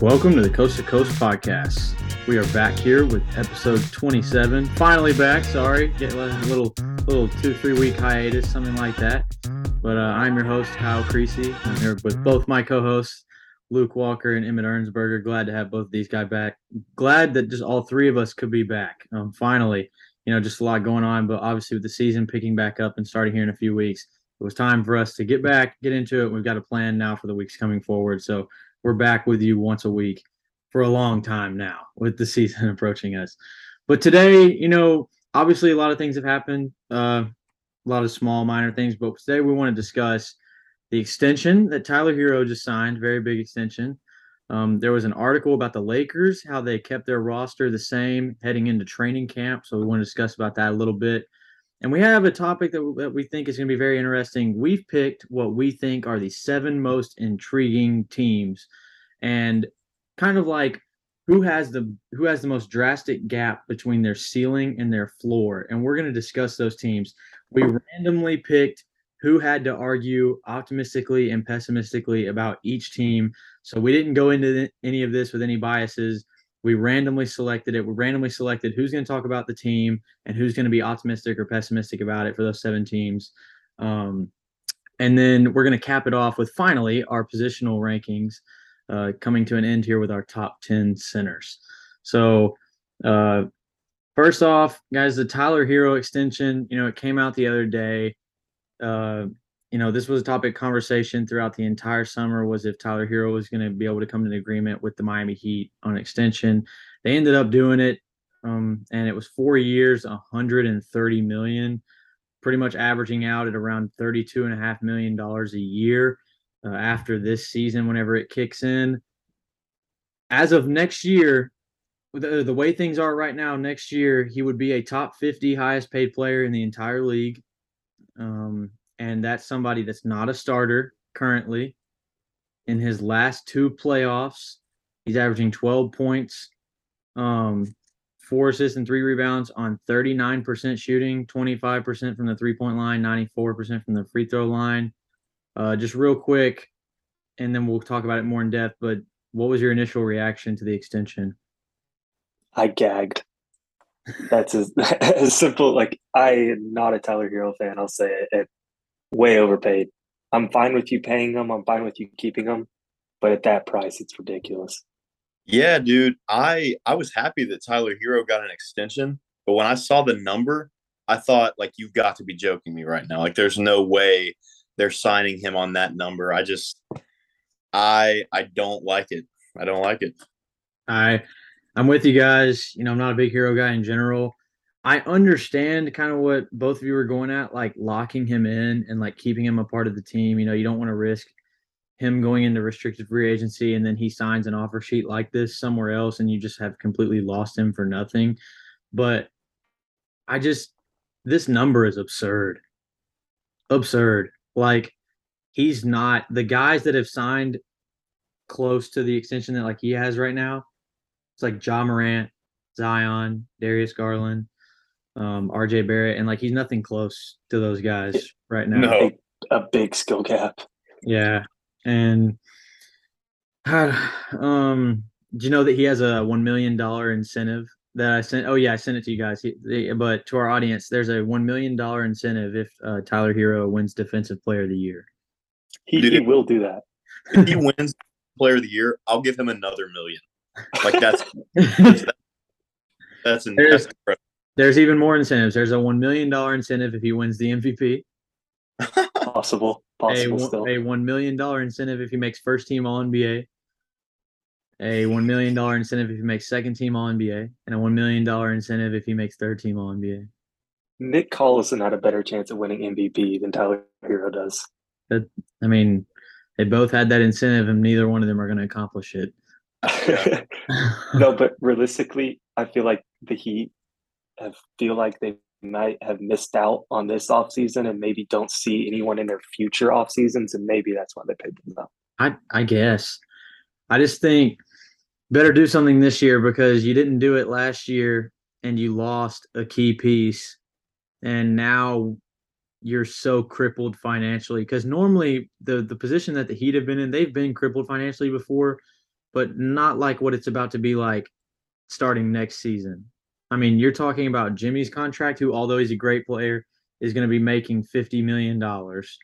Welcome to the Coast to Coast podcast. We are back here with episode 27. Finally back. Sorry, get a little little two three week hiatus, something like that. But uh, I'm your host Kyle Creasy. I'm here with both my co-hosts Luke Walker and Emmett Ernsberger. Glad to have both of these guys back. Glad that just all three of us could be back. Um, finally, you know, just a lot going on, but obviously with the season picking back up and starting here in a few weeks, it was time for us to get back, get into it. We've got a plan now for the weeks coming forward. So we're back with you once a week for a long time now with the season approaching us. But today, you know, obviously a lot of things have happened, uh, a lot of small, minor things. But today we want to discuss the extension that Tyler Herro just signed, very big extension. Um, there was an article about the Lakers, how they kept their roster the same heading into training camp. So we want to discuss about that a little bit. And we have a topic that, that we think is going to be very interesting. We've picked what we think are the seven most intriguing teams, and kind of like who has the who has the most drastic gap between their ceiling and their floor. And we're going to discuss those teams. We randomly picked who had to argue optimistically and pessimistically about each team. So we didn't go into any of this with any biases we randomly selected it. We randomly selected who's going to talk about the team and who's going to be optimistic or pessimistic about it for those seven teams. Um, and then we're going to cap it off with finally our positional rankings uh, coming to an end here with our top 10 centers. So, uh, first off, guys, the Tyler Herro extension, you know, it came out the other day. Uh, you know, this was a topic conversation throughout the entire summer was if Tyler Herro was going to be able to come to an agreement with the Miami Heat on extension. They ended up doing it, um, and it was four years, 130 million, pretty much averaging out at around 32 and a half million dollars a year uh, after this season, whenever it kicks in. As of next year, the, the way things are right now, next year he would be a top 50 highest paid player in the entire league. Um, and that's somebody that's not a starter currently. In his last two playoffs, he's averaging 12 points, um, four assists and three rebounds on 39% shooting, 25% from the three point line, 94% from the free throw line. Uh, just real quick, and then we'll talk about it more in depth. But what was your initial reaction to the extension? I gagged. That's as, as simple. Like I am not a Tyler Herro fan. I'll say it. It way overpaid. I'm fine with you paying them. I'm fine with you keeping them, but at that price, it's ridiculous. Yeah, dude. I I was happy that Tyler Herro got an extension, but when I saw the number, I thought like you've got to be joking me right now. Like there's no way they're signing him on that number. I just I I don't like it. I don't like it. I I'm with you guys. You know, I'm not a big Herro guy in general. I understand kind of what both of you were going at, like locking him in and like keeping him a part of the team. You know, you don't want to risk him going into restricted free agency and then he signs an offer sheet like this somewhere else and you just have completely lost him for nothing. But I just this number is absurd. Absurd. Like he's not the guys that have signed close to the extension that like he has right now. It's like Ja Morant, Zion, Darius Garland, um, RJ Barrett, and like he's nothing close to those guys right now. No. A big skill gap. Yeah, and um, do you know that he has a one million dollar incentive that I sent? Oh yeah, I sent it to you guys. He, but to our audience, there's a one million dollar incentive if uh, Tyler Herro wins Defensive Player of the Year. He, he will do that. If he wins Player of the Year, I'll give him another million. Like that's that's, that's, an, There's- that's incredible. There's even more incentives. There's a one million dollar incentive if he wins the MVP. Possible. A, Possible still. a one million dollar incentive if he makes first team All NBA. A one million dollar incentive if he makes second team All NBA, and a one million dollar incentive if he makes third team All NBA. Nick Collison had a better chance of winning MVP than Tyler Herro does. I mean, they both had that incentive, and neither one of them are going to accomplish it. no, but realistically, I feel like the Heat have feel like they might have missed out on this offseason and maybe don't see anyone in their future off seasons, and maybe that's why they paid them up. I I guess. I just think better do something this year because you didn't do it last year and you lost a key piece. And now you're so crippled financially because normally the the position that the Heat have been in, they've been crippled financially before, but not like what it's about to be like starting next season. I mean, you're talking about Jimmy's contract, who although he's a great player, is going to be making fifty million dollars.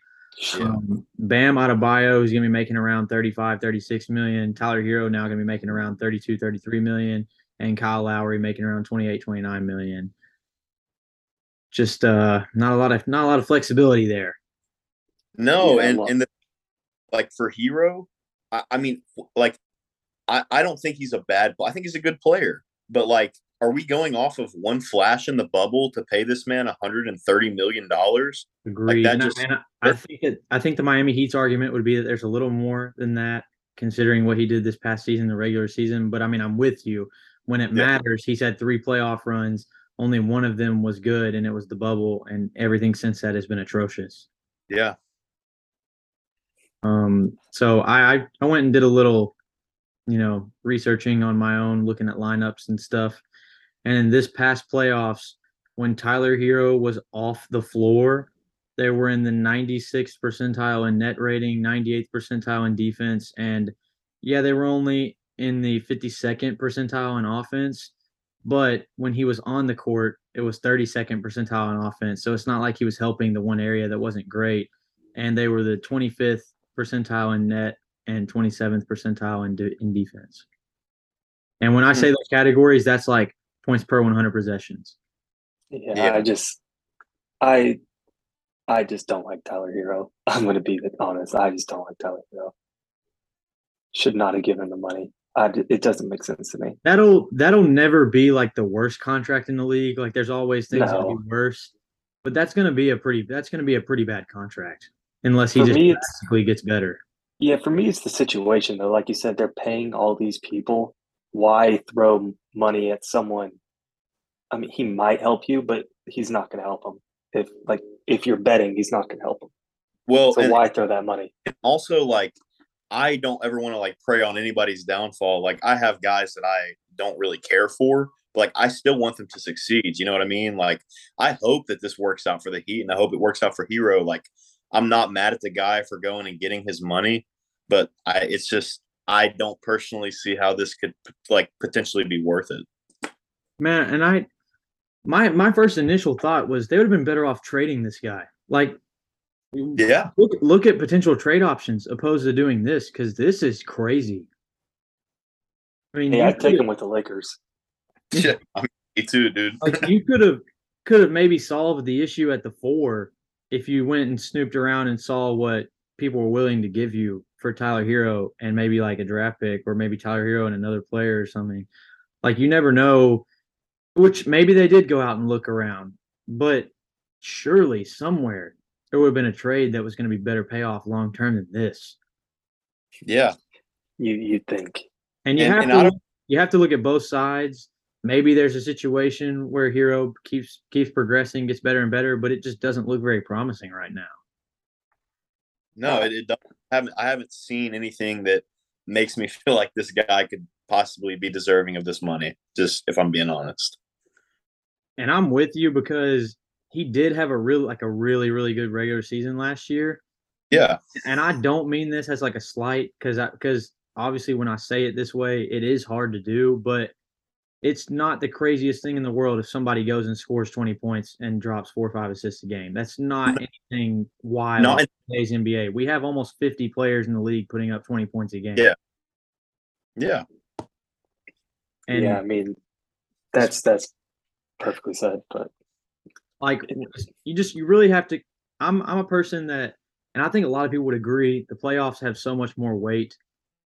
Yeah. Um, Bam Adebayo is going to be making around 35, 36 million. Tyler Herro now going to be making around 32, 33 million. And Kyle Lowry making around 28, 29 million. Just uh, not a lot of not a lot of flexibility there. No, Yeah, and well- and the, like for Herro, I, I mean, like I I don't think he's a bad. I think he's a good player, but like, are we going off of one flash in the bubble to pay this man 130 million dollars? Agreed. that And I- just- and I, I think it, I think the Miami Heat's argument would be that there's a little more than that, considering what he did this past season, the regular season. But I mean, I'm with you. When it Yeah. matters, he's had three playoff runs. Only one of them was good, and it was the bubble. And everything since that has been atrocious. Yeah, Um, so I, I I went and did a little, you know, researching on my own, looking at lineups and stuff. And in this past playoffs, when Tyler Herro was off the floor, they were in the 96th percentile in net rating, 98th percentile in defense, and yeah, they were only in the 52nd percentile in offense. But when he was on the court, it was 32nd percentile in offense. So it's not like he was helping the one area that wasn't great. And they were the 25th percentile in net and 27th percentile in, de- in defense. And when I hmm. say those categories, that's like points per 100 possessions. Yeah, Yeah. I just, I, I just don't like Tyler Herro. I'm going to be honest. I just don't like Tyler Herro. Should not have given the money. I, it doesn't make sense to me. That'll that'll never be like the worst contract in the league. Like there's always things that be worse, but that's gonna be a pretty that's gonna be a pretty bad contract unless he For just me, it's gets better. yeah. For me, it's the situation though. Like you said, they're paying all these people. Why throw money at someone? I mean, he might help you, but he's not going to help him. If like if you're betting, he's not going to help him. well, So why throw that money? also like I don't ever want to like prey on anybody's downfall. Like I have guys that I don't really care for, but like I still want them to succeed. You know what I mean? Like I hope that this works out for the Heat, and I hope it works out for Herro. Like I'm not mad at the guy for going and getting his money, but I it's just I don't personally see how this could like potentially be worth it. Man, and I my my first initial thought was they would have been better off trading this guy. Like Yeah, look look at potential trade options opposed to doing this because this is crazy. I mean, Yeah, I'd take could've- him with the Lakers. yeah, I mean, me too, dude. like you could have could have maybe solved the issue at the four if you went and snooped around and saw what people were willing to give you for Tyler Herro and maybe like a draft pick or maybe Tyler Herro and another player or something. Like you never know which maybe they did go out and look around, but surely somewhere there would have been a trade that was going to be better payoff long term than this. Yeah, You you think? And you And- have and to I look, don't- you have to look at both sides. Maybe there's a situation where Herro keeps keeps progressing, gets better and better, but it just doesn't look very promising right now. no, it, it doesn't. I haven't I haven't seen anything that makes me feel like this guy could possibly be deserving of this money. Just if I'm being honest. And I'm with you because he did have a real like a really really good regular season last year. Yeah, And I don't mean this as like a slight because I because obviously when I say it this way, it is hard to do, but it's not the craziest thing in the world if somebody goes and scores 20 points and drops four or five assists a game. That's not anything wild No, in today's NBA. We have almost 50 players in the league putting up 20 points a game. Yeah. yeah, And yeah, I mean, that's that's perfectly said. But like you just you really have to I'm I'm a person that and I think a lot of people would agree the playoffs have so much more weight.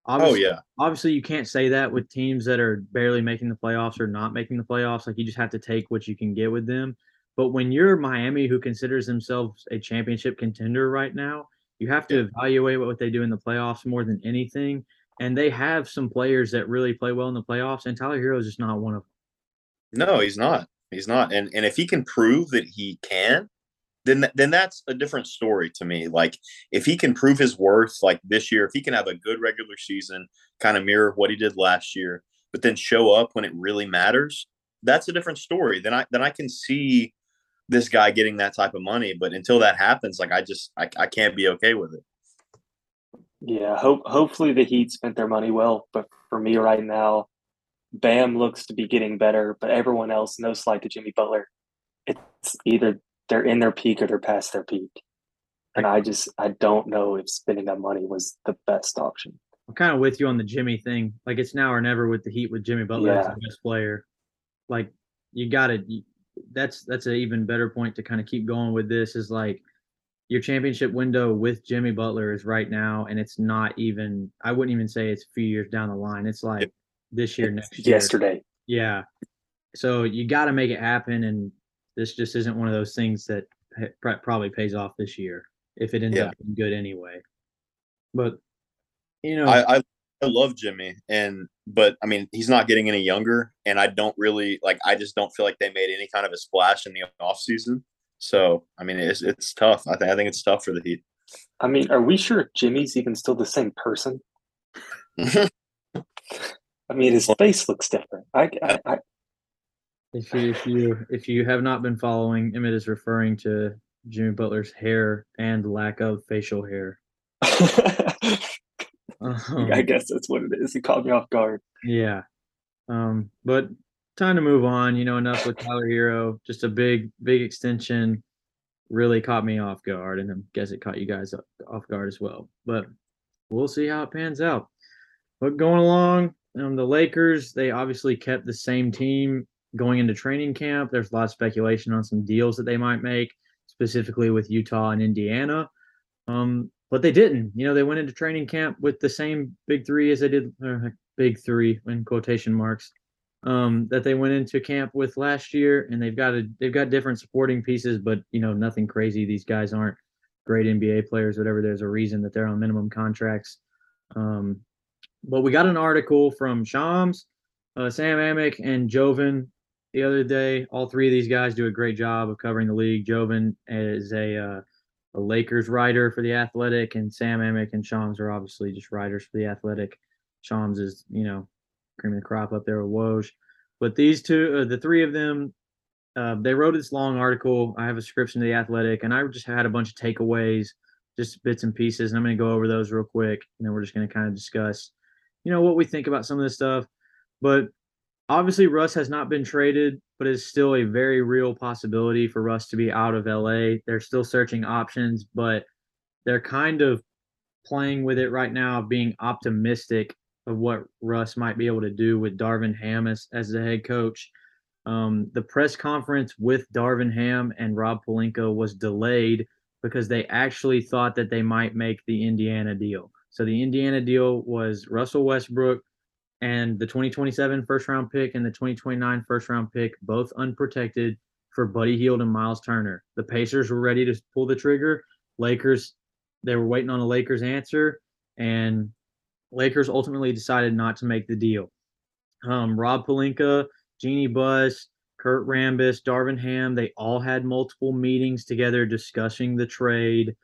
Oh Obviously, yeah, obviously you can't say that with teams that are barely making the playoffs or not making the playoffs. Like you just have to take what you can get with them. But when you're Miami, who considers themselves a championship contender right now, you have to evaluate what they do in the playoffs more than anything. And they have some players that really play well in the playoffs, and Tyler Herro is just not one of them. no, he's not. He's not. And and if he can prove that he can, then then that's a different story to me. Like if he can prove his worth, like this year, if he can have a good regular season, kind of mirror what he did last year, but then show up when it really matters, that's a different story. Then I then I can see this guy getting that type of money. But until that happens, like I just I, I can't be okay with it. Yeah, hope hopefully the Heat spent their money well. But for me right now, Bam looks to be getting better, but everyone else, no slight to Jimmy Butler, it's either they're in their peak or they're past their peak. And I just I don't know if spending that money was the best option. I'm kind of with you on the Jimmy thing. Like it's now or never with the Heat with Jimmy Butler as Yeah. the best player. Like you got to. That's that's an even better point to kind of keep going with this. Is like your championship window with Jimmy Butler is right now, and it's not even. I wouldn't even say it's a few years down the line. It's like this year, next year. Yesterday. Yeah. So you got to make it happen, and this just isn't one of those things that pr- probably pays off this year if it ends Yeah. up being good anyway. But you know, I, I I love Jimmy, and but I mean he's not getting any younger, and I don't really like. I just don't feel like they made any kind of a splash in the off season. So I mean it's it's tough. I think I think it's tough for the Heat. I mean, are we sure Jimmy's even still the same person? I mean, his face looks different. I, I, I if you if you if you have not been following, Emmett is referring to Jimmy Butler's hair and lack of facial hair. Um, I guess that's what it is. He caught me off guard. Yeah. Um, but time to move on. You know, enough with Tyler Herro. Just a big, big extension. Really caught me off guard, and I guess it caught you guys off guard as well. But we'll see how it pans out. But going along, um, the Lakers, they obviously kept the same team going into training camp. There's a lot of speculation on some deals that they might make, specifically with Utah and Indiana. Um, but they didn't. You know, they went into training camp with the same big three as they did, uh, big three in quotation marks, um, that they went into camp with last year, and they've got a they've got different supporting pieces, but you know, nothing crazy. These guys aren't great NBA players, whatever. There's a reason that they're on minimum contracts. Um, but we got an article from Shams, uh, Sam Amick, and Jovan the other day. All three of these guys do a great job of covering the league. Jovan is a uh, a Lakers writer for the Athletic, and Sam Amick and Shams are obviously just writers for the Athletic. Shams is, you know, cream of the crop up there with Woj. But these two, uh, the three of them, uh, they wrote this long article. I have a subscription to the Athletic, and I just had a bunch of takeaways, just bits and pieces, and I'm going to go over those real quick, and then we're just going to kind of discuss, you know, what we think about some of this stuff. But obviously, Russ has not been traded, but it's still a very real possibility for Russ to be out of LA. They're still searching options, but they're kind of playing with it right now, being optimistic of what Russ might be able to do with Darvin Ham as, as the head coach. Um, the press conference with Darvin Ham and Rob Pelinka was delayed because they actually thought that they might make the Indiana deal. So the Indiana deal was Russell Westbrook and the 2027 first round pick and the 2029 first round pick, both unprotected for Buddy Hield and Miles Turner. The Pacers were ready to pull the trigger. Lakers, they were waiting on a Lakers answer, and Lakers ultimately decided not to make the deal. Um, Rob Pelinka, Jeanie Buss, Kurt Rambis, Darvin Ham, they all had multiple meetings together discussing the trade.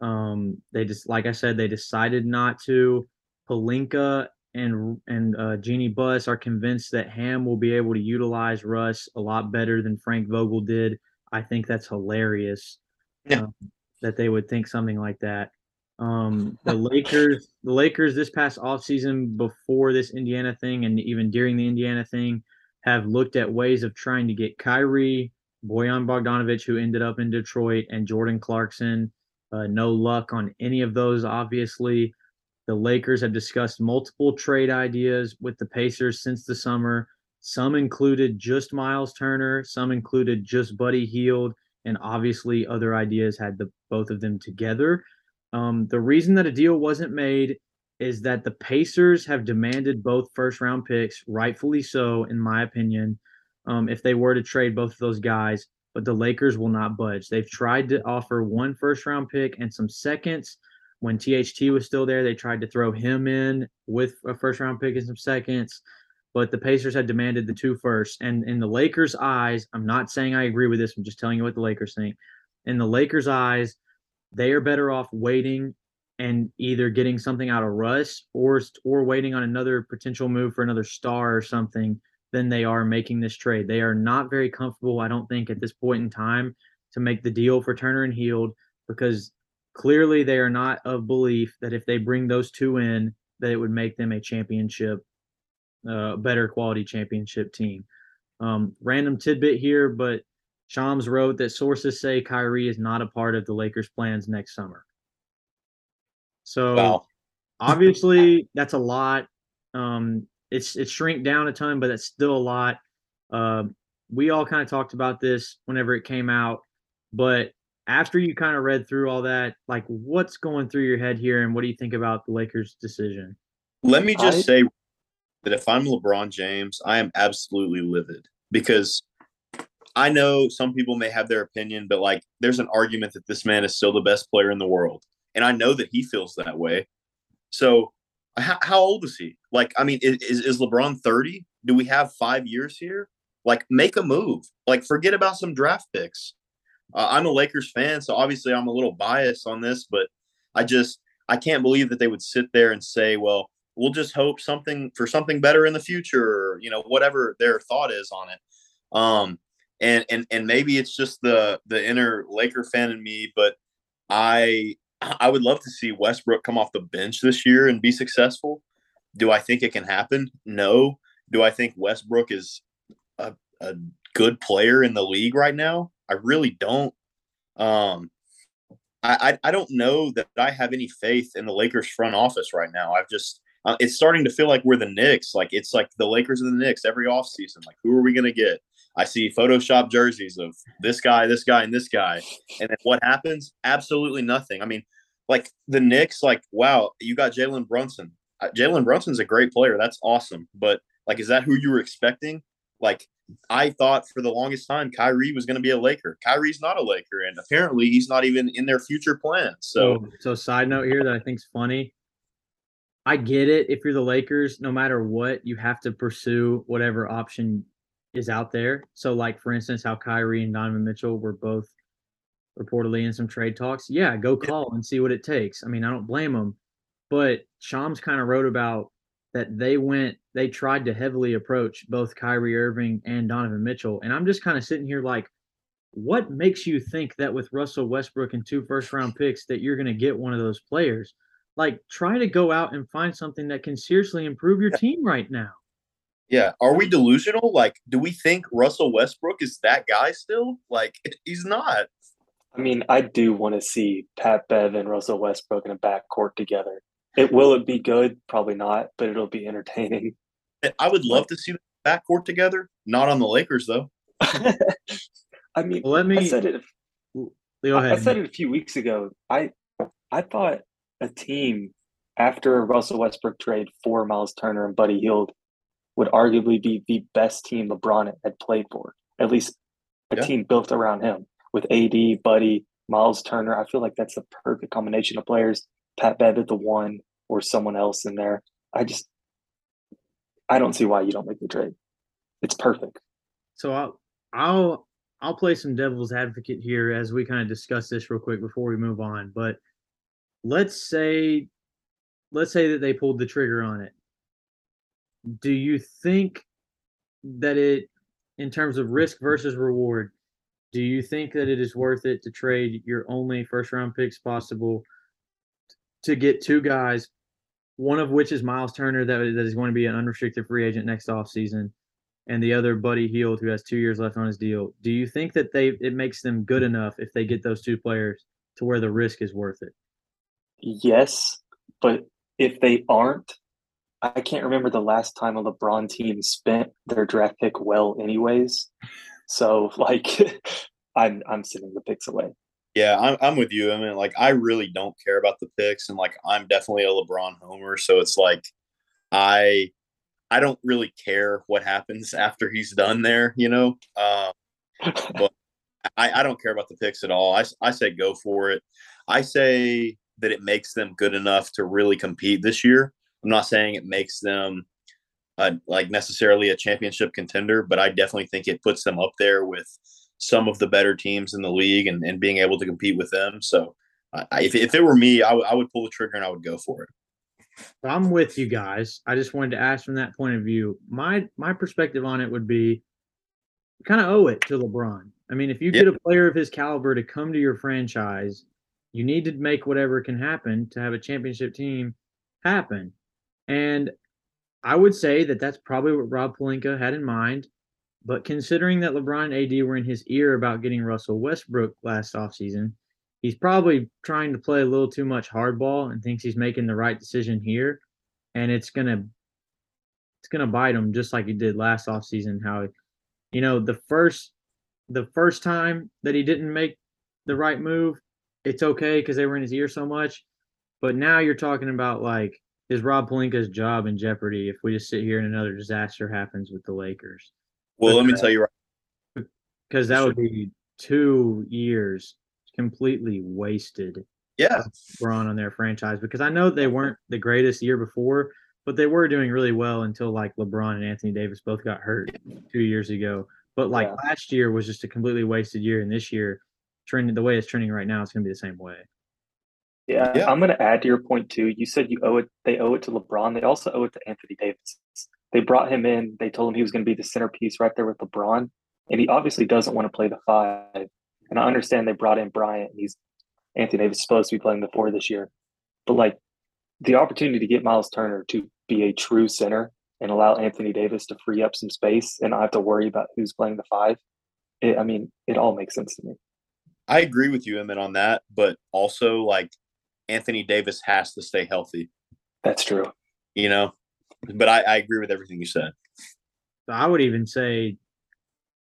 Um, they just, like I said, they decided not to. Pelinka and and uh, Jeanie Buss are convinced that Ham will be able to utilize Russ a lot better than Frank Vogel did. I think that's hilarious. Yeah. um, that they would think something like that. Um, the Lakers, the Lakers this past offseason before this Indiana thing and even during the Indiana thing have looked at ways of trying to get Kyrie, Bojan Bogdanovic, who ended up in Detroit, and Jordan Clarkson. Uh, no luck on any of those, obviously. The Lakers have discussed multiple trade ideas with the Pacers since the summer. Some included just Miles Turner, some included just Buddy Hield, and obviously other ideas had the both of them together. Um, the reason that a deal wasn't made is that the Pacers have demanded both first round picks, rightfully so, in my opinion, um, if they were to trade both of those guys. But the Lakers will not budge. They've tried to offer one first round pick and some seconds. When THT was still there, they tried to throw him in with a first round pick and some seconds. But the Pacers had demanded the two first. And in the Lakers' eyes, I'm not saying I agree with this, I'm just telling you what the Lakers think. In the Lakers' eyes, they are better off waiting and either getting something out of Russ or or waiting on another potential move for another star or something than they are making this trade. They are not very comfortable, I don't think, at this point in time to make the deal for Turner and Hield because clearly they are not of belief that if they bring those two in, that it would make them a championship, uh, better quality championship team. Um, random tidbit here, but Shams wrote that sources say Kyrie is not a part of the Lakers' plans next summer. So Wow. obviously that's a lot. Um, it's it's shrink down a ton, but that's still a lot. Uh, we all kind of talked about this whenever it came out, but after you kind of read through all that, like what's going through your head here, and what do you think about the Lakers' decision? Let me just I- say that if I'm LeBron James, I am absolutely livid because I know some people may have their opinion, but like there's an argument that this man is still the best player in the world. And I know that he feels that way. So how, how old is he? Like, I mean, is, is LeBron 30? Do we have five years here? Like, make a move. Like, forget about some draft picks. Uh, I'm a Lakers fan, so obviously I'm a little biased on this, but I just I can't believe that they would sit there and say, well, we'll just hope something for something better in the future, or you know, whatever their thought is on it. Um, and and and maybe it's just the the inner Laker fan in me, but I I would love to see Westbrook come off the bench this year and be successful. Do I think it can happen? No. Do I think Westbrook is a, a good player in the league right now? I really don't. Um, I, I I don't know that I have any faith in the Lakers front office right now. I've just uh, it's starting to feel like we're the Knicks. Like it's like the Lakers and the Knicks every offseason. Like who are we gonna get? I see Photoshop jerseys of this guy, this guy, and this guy, and then what happens? Absolutely nothing. I mean, like the Knicks, like wow, you got Jalen Brunson. Uh, Jalen Brunson's a great player. That's awesome. But like, is that who you were expecting? Like, I thought for the longest time Kyrie was going to be a Laker. Kyrie's not a Laker, and apparently he's not even in their future plans. So, oh, so side note here that I think's funny. I get it. If you're the Lakers, no matter what, you have to pursue whatever option is out there. So, like for instance, how Kyrie and Donovan Mitchell were both reportedly in some trade talks. Yeah, go call and see what it takes. I mean, I don't blame them, but Shams kind of wrote about that they went, they tried to heavily approach both Kyrie Irving and Donovan Mitchell, and I'm just kind of sitting here like, what makes you think that with Russell Westbrook and two first round picks that you're going to get one of those players? Like, try to go out and find something that can seriously improve your team right now. yeah, are we delusional? Like, do we think Russell Westbrook is that guy still? Like, he's not. I mean, I do want to see Pat Bev and Russell Westbrook in a backcourt together. It will it be good? Probably not, but it'll be entertaining. I would love to see the backcourt together. Not on the Lakers though. I mean, Well, let me I said it. go ahead. I said it a few weeks ago. I I thought a team after a Russell Westbrook trade for Miles Turner and Buddy Hield would arguably be the best team LeBron had played for. At least a Yeah. team built around him with AD, Buddy, Miles Turner. I feel like that's the perfect combination of players. Pat Bev at the one or someone else in there. I just I don't see why you don't make the trade. It's perfect. So I'll I'll I'll play some devil's advocate here as we kind of discuss this real quick before we move on. But let's say let's say that they pulled the trigger on it. Do you think that it in terms of risk versus reward, do you think that it is worth it to trade your only first round picks possible to get two guys, one of which is Miles Turner that, that is going to be an unrestricted free agent next offseason, and the other Buddy Hield who has two years left on his deal. Do you think that they it makes them good enough if they get those two players to where the risk is worth it? Yes, but if they aren't, I can't remember the last time a LeBron team spent their draft pick well, anyways. So, like, I'm I'm sending the picks away. Yeah, I'm I'm with you. I mean, like I really don't care about the picks, and like I'm definitely a LeBron homer. So it's like I I don't really care what happens after he's done there. You know, uh, I I don't care about the picks at all. I, I say go for it. I say that it makes them good enough to really compete this year. I'm not saying it makes them uh, like necessarily a championship contender, but I definitely think it puts them up there with some of the better teams in the league and, and being able to compete with them. So, I, if, if it were me, I, w- I would pull the trigger and I would go for it. I'm with you guys. I just wanted to ask from that point of view. My my perspective on it would be kind of owe it to LeBron. I mean, if you get a player of his caliber to come to your franchise, you need to make whatever can happen to have a championship team happen. And I would say that that's probably what Rob Pelinka had in mind. But considering that LeBron and AD were in his ear about getting Russell Westbrook last offseason, he's probably trying to play a little too much hardball and thinks he's making the right decision here. And it's gonna it's gonna bite him just like he did last offseason. How you know the first the first time that he didn't make the right move, it's okay because they were in his ear so much. But now you're talking about like is Rob Pelinka's job in jeopardy if we just sit here and another disaster happens with the Lakers? Well, let me uh, tell you right because that would be two years completely wasted. Yeah, LeBron on their franchise because I know they weren't the greatest year before, but they were doing really well until like LeBron and Anthony Davis both got hurt two years ago. But like yeah. last year was just a completely wasted year, and this year, trending the way it's trending right now, it's going to be the same way. Yeah, yeah. I'm going to add to your point too. You said you owe it. They owe it to LeBron. They also owe it to Anthony Davis. They brought him in. They told him he was going to be the centerpiece right there with LeBron, and he obviously doesn't want to play the five. And I understand they brought in Bryant. and He's Anthony Davis is supposed to be playing the four this year, but like the opportunity to get Miles Turner to be a true center and allow Anthony Davis to free up some space and not have to worry about who's playing the five. It, I mean, it all makes sense to me. I agree with you, Emmett, on that, but also like Anthony Davis has to stay healthy. That's true. You know, but I, I agree with everything you said. I would even say,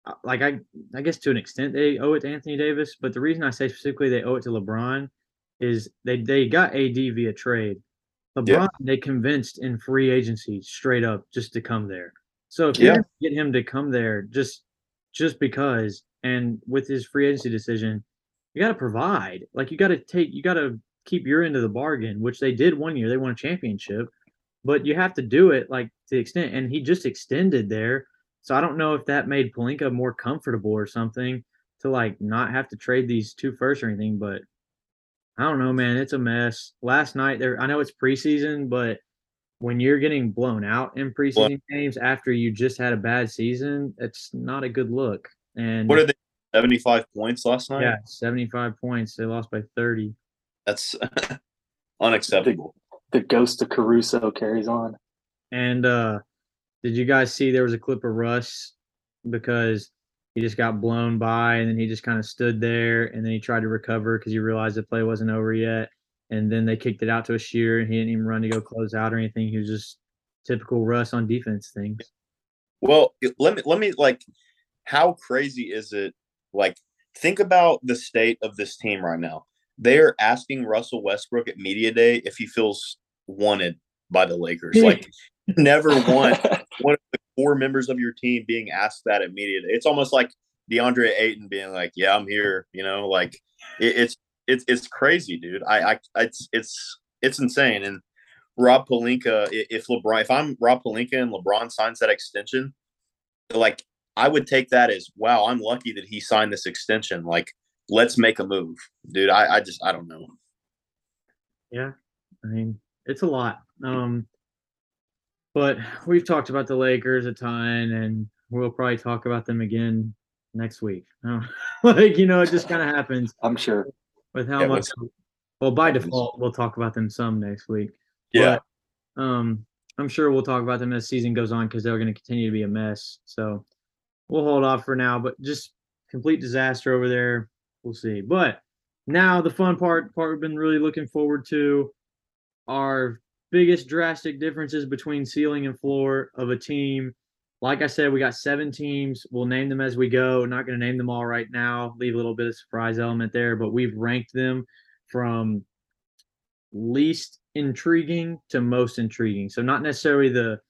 uh, like I, I guess to an extent they owe it to Anthony Davis, but the reason I say specifically they owe it to LeBron is they they got AD via trade. LeBron yeah. they convinced in free agency straight up just to come there. So if yeah. you get him to come there just just because, and with his free agency decision, you got to provide. Like you got to take, you got to keep your end of the bargain, which they did one year. They won a championship, but you have to do it like to the extent. And he just extended there. So I don't know if that made Pelinka more comfortable or something to like not have to trade these two first or anything. But I don't know, man. It's a mess. Last night there, I know it's preseason, but when you're getting blown out in preseason games after you just had a bad season, it's not a good look. And what are they? 75 points last night? Yeah, 75 points. They lost by 30. That's unacceptable. The, the, ghost of Caruso carries on. And uh did you guys see there was a clip of Russ because he just got blown by and then he just kind of stood there and then he tried to recover because he realized the play wasn't over yet. And then they kicked it out to a shear and he didn't even run to go close out or anything. He was just typical Russ on defense things. Well, let me let me like how crazy is it like think about the state of this team right now they're asking Russell Westbrook at media day if he feels wanted by the Lakers. like never want one of the core members of your team being asked that immediately. It's almost like DeAndre Ayton being like, "Yeah, I'm here." You know, like it, it's it's it's crazy, dude. I, I it's it's it's insane. And Rob Pelinka, if LeBron, if I'm Rob Pelinka and LeBron signs that extension, like I would take that as wow, I'm lucky that he signed this extension. Like let's make a move, dude. I, I just I don't know. Yeah, I mean it's a lot. Um, but we've talked about the Lakers a ton, and we'll probably talk about them again next week. like you know, it just kind of happens. I'm sure with how yeah, much. Well, by default, we'll talk about them some next week. Yeah. But, um, I'm sure we'll talk about them as season goes on because they're going to continue to be a mess. So we'll hold off for now. But just complete disaster over there we'll see. But now the fun part, part we've been really looking forward to, our biggest drastic differences between ceiling and floor of a team. Like I said, we got seven teams. We'll name them as we go. Not going to name them all right now. Leave a little bit of surprise element there, but we've ranked them from least intriguing to most intriguing. So not necessarily the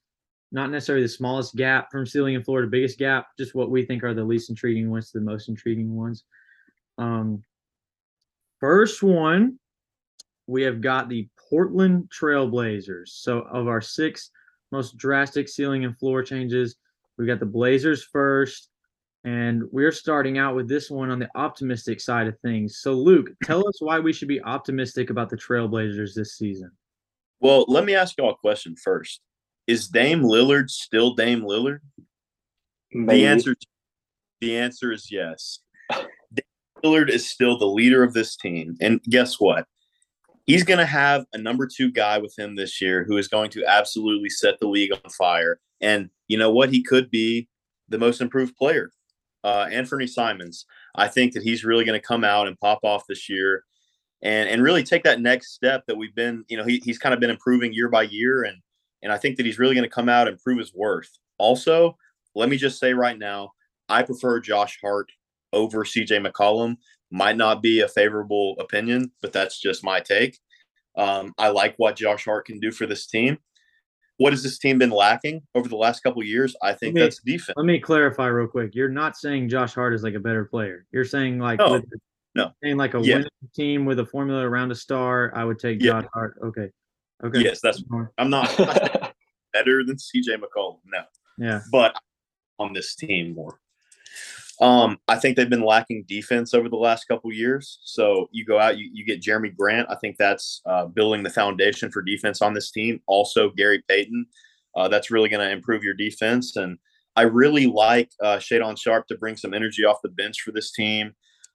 not necessarily the smallest gap from ceiling and floor to biggest gap, just what we think are the least intriguing ones to the most intriguing ones. Um, first one, we have got the Portland Trailblazers. So, of our six most drastic ceiling and floor changes, we got the Blazers first. And we're starting out with this one on the optimistic side of things. So, Luke, tell us why we should be optimistic about the Trailblazers this season. Well, let me ask y'all a question first. Is Dame Lillard still Dame Lillard? Maybe. The answer the answer is yes. Dame Lillard is still the leader of this team. And guess what? He's going to have a number 2 guy with him this year who is going to absolutely set the league on fire. And you know what? He could be the most improved player. Uh, Anthony Simons. I think that he's really going to come out and pop off this year and and really take that next step that we've been, you know, he, he's kind of been improving year by year and and I think that he's really going to come out and prove his worth. Also, let me just say right now, I prefer Josh Hart over CJ McCollum. Might not be a favorable opinion, but that's just my take. Um, I like what Josh Hart can do for this team. What has this team been lacking over the last couple years? I think me, that's defense. Let me clarify real quick. You're not saying Josh Hart is like a better player. You're saying like no, with, no. saying like a winning team with a formula around a star. I would take yeah. Josh Hart. Okay. Okay. Yes, that's. I'm not, I'm not better than CJ McCollum. No. Yeah. But on this team more. Um, I think they've been lacking defense over the last couple years. So you go out, you, you get Jerami Grant. I think that's uh, building the foundation for defense on this team. Also, Gary Payton. Uh, that's really going to improve your defense. And I really like uh, Shaedon Sharpe to bring some energy off the bench for this team.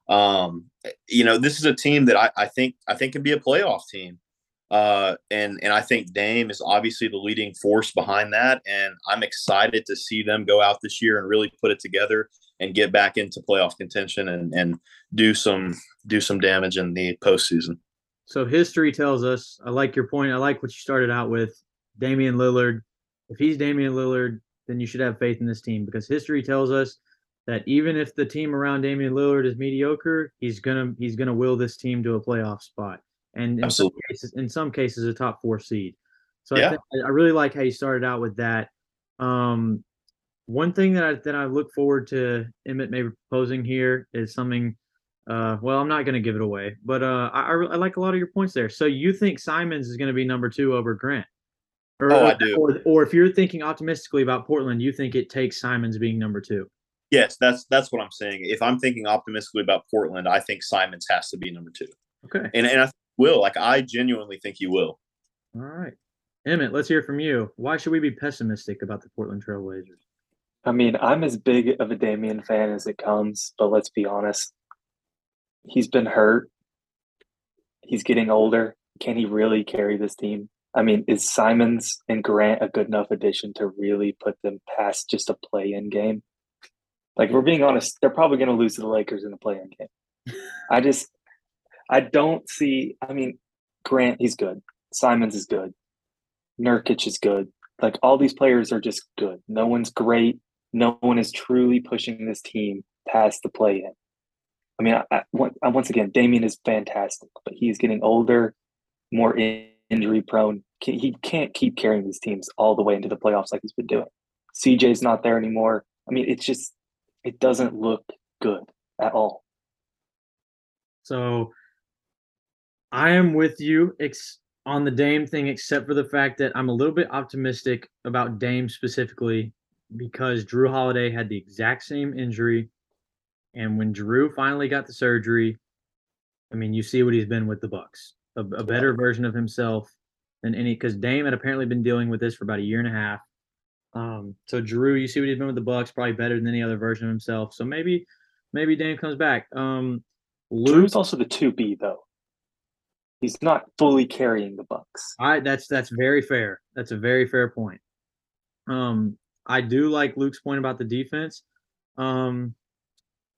Um, you know, this is a team that I, I think I think can be a playoff team. Uh, and and I think Dame is obviously the leading force behind that, and I'm excited to see them go out this year and really put it together and get back into playoff contention and and do some do some damage in the postseason. So history tells us. I like your point. I like what you started out with, Damian Lillard. If he's Damian Lillard, then you should have faith in this team because history tells us that even if the team around Damian Lillard is mediocre, he's gonna he's gonna will this team to a playoff spot and in Absolutely. some cases, in some cases, a top four seed. So Yeah. I, think, I really like how you started out with that. Um, one thing that I that I look forward to Emmett maybe proposing here is something. Uh, well, I'm not going to give it away, but uh, I, I like a lot of your points there. So you think Simons is going to be number two over Grant? Or, Oh, I do. Or, or if you're thinking optimistically about Portland, you think it takes Simons being number two? Yes, that's that's what I'm saying. If I'm thinking optimistically about Portland, I think Simons has to be number two, Okay. and and I will. Like I genuinely think he will. All right. Emmett, let's hear from you. Why should we be pessimistic about the Portland Trailblazers? I mean, I'm as big of a Damian fan as it comes, but let's be honest. He's been hurt. He's getting older. Can he really carry this team? I mean, is Simons and Grant a good enough addition to really put them past just a play in game? Like, we're being honest, they're probably going to lose to the Lakers in a play in game. I just, I don't see. I mean, Grant, he's good. Simons is good. Nurkic is good. Like, all these players are just good. No one's great no one is truly pushing this team past the play in. I mean, I, I, once again, Damian is fantastic, but he's getting older, more injury prone. He can't keep carrying these teams all the way into the playoffs like he's been doing. CJ's not there anymore. I mean, it's just, it doesn't look good at all. So I am with you ex- on the Dame thing, except for the fact that I'm a little bit optimistic about Dame specifically because Jrue Holiday had the exact same injury. And when Jrue finally got the surgery, I mean, you see what he's been with the Bucks. A, a better version of himself than any because Dame had apparently been dealing with this for about a year and a half. Um, so Jrue, you see what he's been with the Bucks, probably better than any other version of himself. So maybe, maybe Dame comes back. Um, Luke, Jrue's also the two B though. He's not fully carrying the Bucks. I that's that's very fair. That's a very fair point. Um, I do like Luke's point about the defense. Um,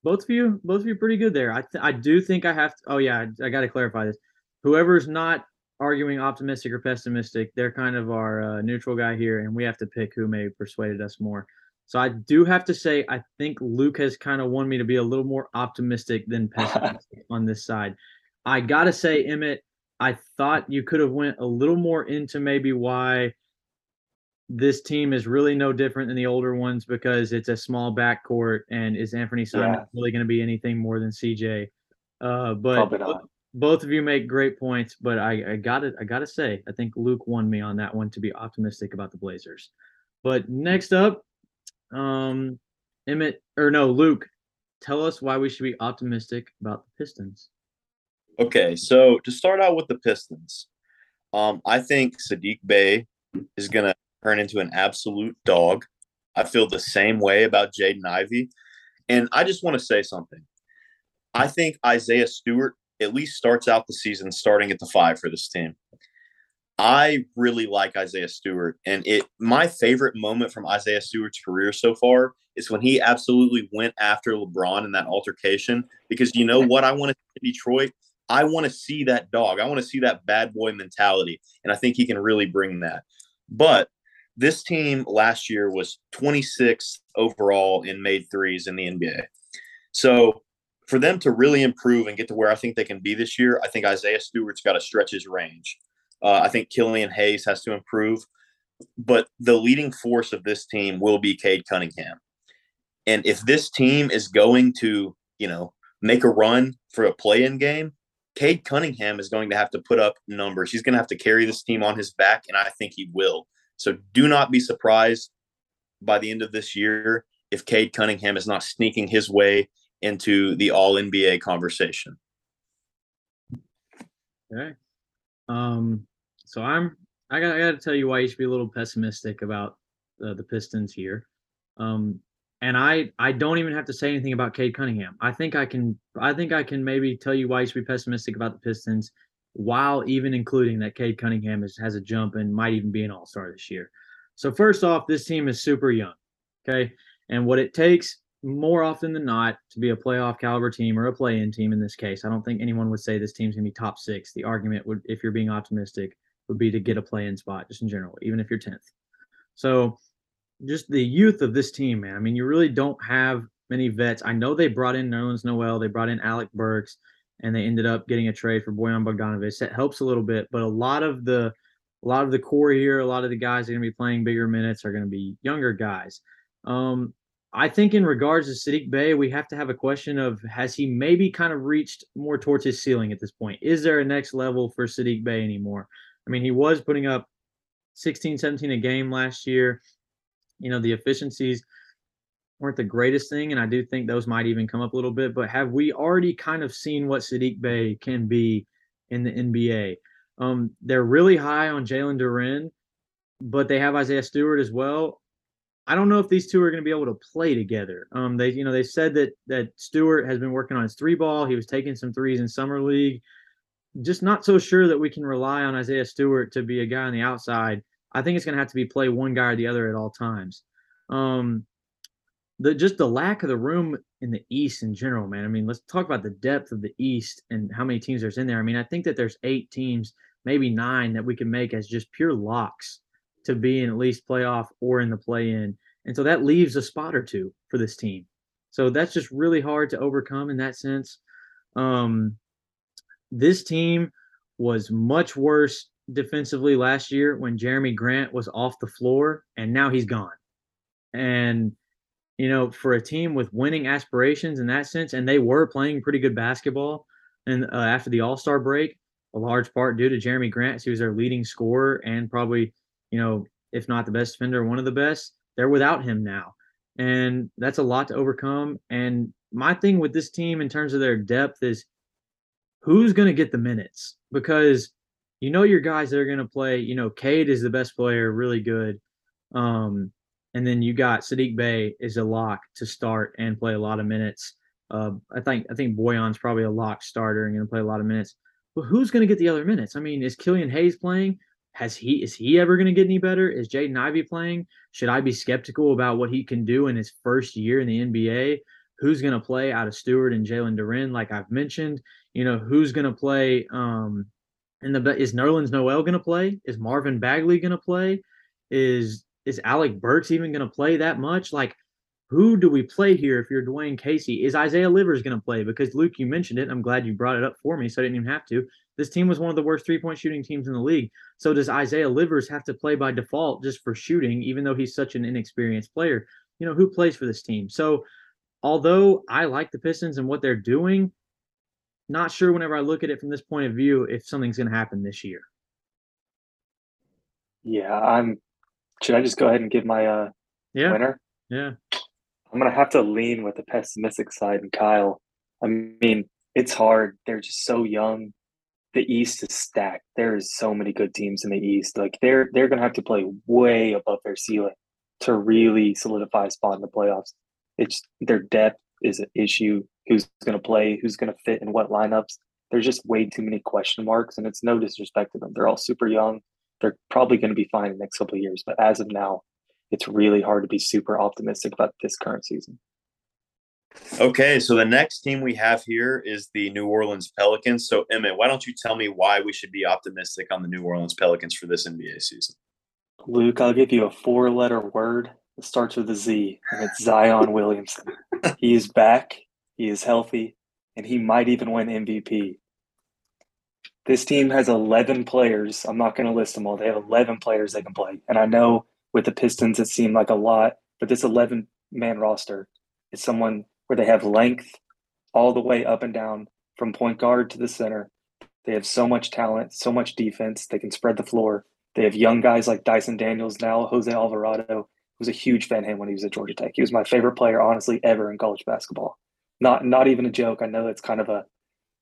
both of you, both of you, pretty good there. I th- I do think I have to. Oh yeah, I, I got to clarify this. Whoever's not arguing optimistic or pessimistic, they're kind of our uh, neutral guy here, and we have to pick who may persuaded us more. So I do have to say, I think Luke has kind of won me to be a little more optimistic than pessimistic on this side. I gotta say, Emmett, I thought you could have went a little more into maybe why this team is really no different than the older ones because it's a small backcourt and is Anthony Simons Yeah. really going to be anything more than CJ? Uh, but Probably both of you make great points, but I, I got it. I got to say, I think Luke won me on that one to be optimistic about the Blazers. But next up, um, Emmett or no, Luke, tell us why we should be optimistic about the Pistons. Okay, so to start out with the Pistons, Um, I think Saddiq Bey is going to turn into an absolute dog. I feel the same way about Jaden Ivey. And I just want to say something. I think Isaiah Stewart at least starts out the season starting at the five for this team. I really like Isaiah Stewart, and it my favorite moment from Isaiah Stewart's career so far is when he absolutely went after LeBron in that altercation. Because you know what I want to Detroit, I want to see that dog. I want to see that bad boy mentality, and I think he can really bring that. But this team last year was 26th overall in made threes in the NBA. So for them to really improve and get to where I think they can be this year, I think Isaiah Stewart's got to stretch his range. Uh, I think Killian Hayes has to improve, but the leading force of this team will be Cade Cunningham. And if this team is going to, you know, make a run for a play-in game, Cade Cunningham is going to have to put up numbers. He's going to have to carry this team on his back, and I think he will. So do not be surprised by the end of this year if Cade Cunningham is not sneaking his way into the All NBA conversation. Okay. Um, so I'm I got I got to tell you why you should be a little pessimistic about uh, the Pistons here. Um, and I I don't even have to say anything about Cade Cunningham. I think I can I think I can maybe tell you why you should be pessimistic about the Pistons, while even including that Cade Cunningham is, has a jump and might even be an All Star this year. So first off, this team is super young. Okay, and what it takes more often than not to be a playoff caliber team or a play-in team in this case. I don't think anyone would say this team's gonna be top six. The argument would, if you're being optimistic, would be to get a play-in spot, just in general, even if you're tenth. So, just the youth of this team, man. I mean, you really don't have many vets. I know they brought in Nerlens Noel, they brought in Alec Burks, and they ended up getting a trade for Bojan Bogdanovic. That helps a little bit, but a lot of the a lot of the core here, a lot of the guys are going to be playing bigger minutes are going to be younger guys. Um, I think in regards to Saddiq Bey, we have to have a question of has he maybe kind of reached more towards his ceiling at this point? Is there a next level for Saddiq Bey anymore? I mean, he was putting up 16, 17 a game last year. You know, the efficiencies weren't the greatest thing, and I do think those might even come up a little bit. But have we already kind of seen what Saddiq Bey can be in the NBA? Um, they're really high on Jalen Duren, but they have Isaiah Stewart as well. I don't know if these two are going to be able to play together. Um, they, you know, they said that that Stewart has been working on his three ball. He was taking some threes in summer league. Just not so sure that we can rely on Isaiah Stewart to be a guy on the outside. I think it's going to have to be play one guy or the other at all times. Um, the just the lack of the room in the East in general, man. I mean, let's talk about the depth of the East and how many teams there's in there. I mean, I think that there's eight teams, maybe nine, that we can make as just pure locks to be in at least playoff or in the play in. And so that leaves a spot or two for this team. So that's just really hard to overcome in that sense. Um, this team was much worse defensively last year when Jerami Grant was off the floor, and now he's gone. And, you know, for a team with winning aspirations in that sense, and they were playing pretty good basketball and uh, after the All Star break, a large part due to Jerami Grant. who was their leading scorer and probably you know, if not the best defender, one of the best. They're without him now. And that's a lot to overcome. And my thing with this team in terms of their depth is who's going to get the minutes? Because you know your guys that are going to play, you know, Cade is the best player, really good. Um, and then you got Saddiq Bey is a lock to start and play a lot of minutes. Uh, I think I think Bojan's probably a lock starter and going to play a lot of minutes. But who's going to get the other minutes? I mean, is Killian Hayes playing? has he is he ever going to get any better? Is Jaden Ivey playing? Should I be skeptical about what he can do in his first year in the NBA? Who's going to play out of Stewart and Jalen Duren, like I've mentioned? You know, who's going to play? Um, in the is Nerlens Noel going to play? Is Marvin Bagley going to play? Is is Alec Burks even going to play that much? Like, who do we play here if you're Dwane Casey? Is Isaiah Livers going to play? Because Luke, you mentioned it. I'm glad you brought it up for me, so I didn't even have to. This team was one of the worst three point shooting teams in the league. So does Isaiah Livers have to play by default just for shooting, even though he's such an inexperienced player? You know, who plays for this team? So although I like the Pistons and what they're doing, not sure whenever I look at it from this point of view if something's going to happen this year. Yeah, I'm. Should I just go ahead and give my uh yeah. winner? Yeah. I'm gonna have to lean with the pessimistic side and Kyle. I mean, it's hard. They're just so young. the East is stacked. There is so many good teams in the East. Like they're they're gonna have to play way above their ceiling to really solidify a spot in the playoffs. It's their depth is an issue. Who's gonna play? Who's gonna fit in what lineups? There's just way too many question marks, and it's no disrespect to them. They're all super young. They're probably going to be fine in the next couple of years, but as of now, it's really hard to be super optimistic about this current season. Okay, so the next team we have here is the New Orleans Pelicans. So, Emmett, why don't you tell me why we should be optimistic on the New Orleans Pelicans for this NBA season? Luke, I'll give you a four letter word. It starts with a Z, and it's Zion Williamson. he is back, he is healthy, and he might even win MVP. This team has 11 players. I'm not going to list them all. They have 11 players they can play. And I know with the Pistons, it seemed like a lot, but this 11 man roster is someone where they have length all the way up and down from point guard to the center. They have so much talent, so much defense. They can spread the floor. They have young guys like Dyson Daniels now, Jose Alvarado, was a huge fan of him when he was at Georgia Tech. He was my favorite player, honestly, ever in college basketball. Not not even a joke. I know it's kind of a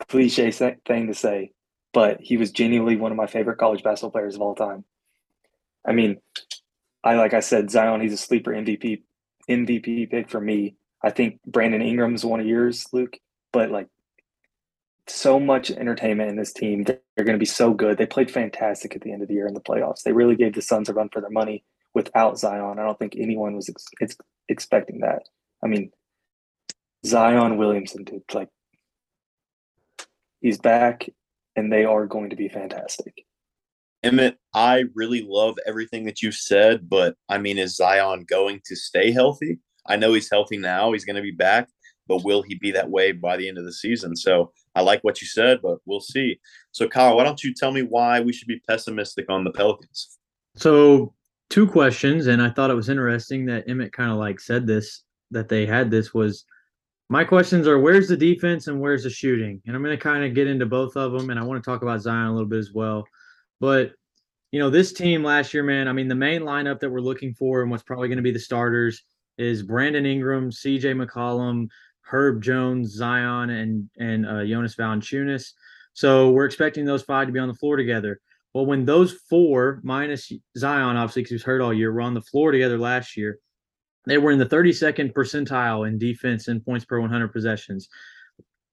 cliche thing to say, but he was genuinely one of my favorite college basketball players of all time. I mean, I like I said, Zion, he's a sleeper MVP MVP pick for me. I think Brandon Ingram's one of yours, Luke, but like so much entertainment in this team. They're going to be so good. They played fantastic at the end of the year in the playoffs. They really gave the Suns a run for their money without Zion. I don't think anyone was ex- ex- expecting that. I mean, Zion Williamson, dude, like he's back, and they are going to be fantastic. Emmett, I really love everything that you've said, but I mean, is Zion going to stay healthy? I know he's healthy now; he's going to be back, but will he be that way by the end of the season? So I like what you said, but we'll see. So, Kyle, why don't you tell me why we should be pessimistic on the Pelicans? So two questions, and I thought it was interesting that Emmett kind of like said this that they had this was my questions are where's the defense and where's the shooting? And I'm going to kind of get into both of them, and I want to talk about Zion a little bit as well. But you know, this team last year, man, I mean, the main lineup that we're looking for and what's probably going to be the starters is Brandon Ingram, CJ McCollum, Herb Jones, Zion, and and uh, Jonas Valanciunas. So we're expecting those five to be on the floor together. Well, when those four minus Zion, obviously, because he was hurt all year, were on the floor together last year, they were in the 32nd percentile in defense and points per 100 possessions.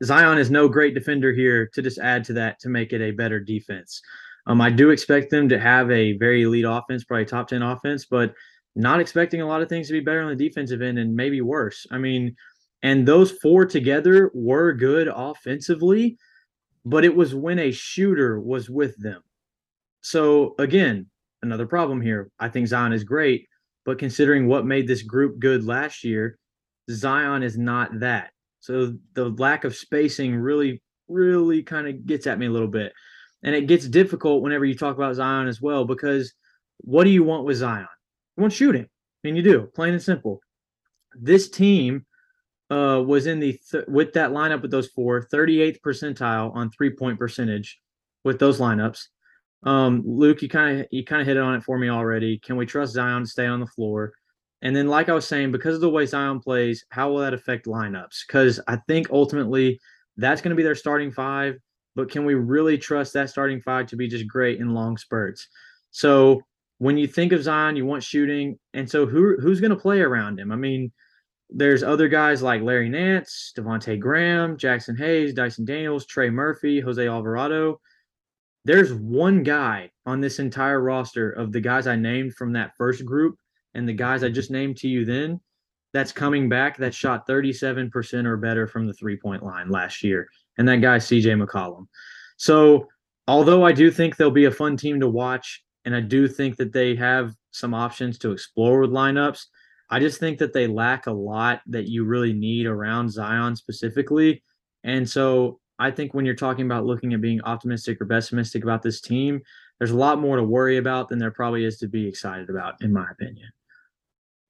Zion is no great defender here to just add to that to make it a better defense. Um, I do expect them to have a very elite offense, probably top 10 offense, but not expecting a lot of things to be better on the defensive end and maybe worse. I mean, and those four together were good offensively, but it was when a shooter was with them. So again, another problem here. I think Zion is great, but considering what made this group good last year, Zion is not that. So the lack of spacing really, really kind of gets at me a little bit. And it gets difficult whenever you talk about Zion as well, because what do you want with Zion? You want shooting. I mean, you do, plain and simple. This team uh, was in the, th- with that lineup with those four, 38th percentile on three point percentage with those lineups. Um, Luke, you kind of you kind of hit on it for me already. Can we trust Zion to stay on the floor? And then, like I was saying, because of the way Zion plays, how will that affect lineups? Because I think ultimately that's going to be their starting five. But can we really trust that starting five to be just great in long spurts? So when you think of Zion, you want shooting, and so who who's going to play around him? I mean, there's other guys like Larry Nance, Devonte Graham, Jaxson Hayes, Dyson Daniels, Trey Murphy, Jose Alvarado there's one guy on this entire roster of the guys I named from that first group and the guys I just named to you then that's coming back that shot 37% or better from the three point line last year. And that guy, CJ McCollum. So, although I do think they'll be a fun team to watch, and I do think that they have some options to explore with lineups, I just think that they lack a lot that you really need around Zion specifically. And so I think when you're talking about looking at being optimistic or pessimistic about this team, there's a lot more to worry about than there probably is to be excited about, in my opinion.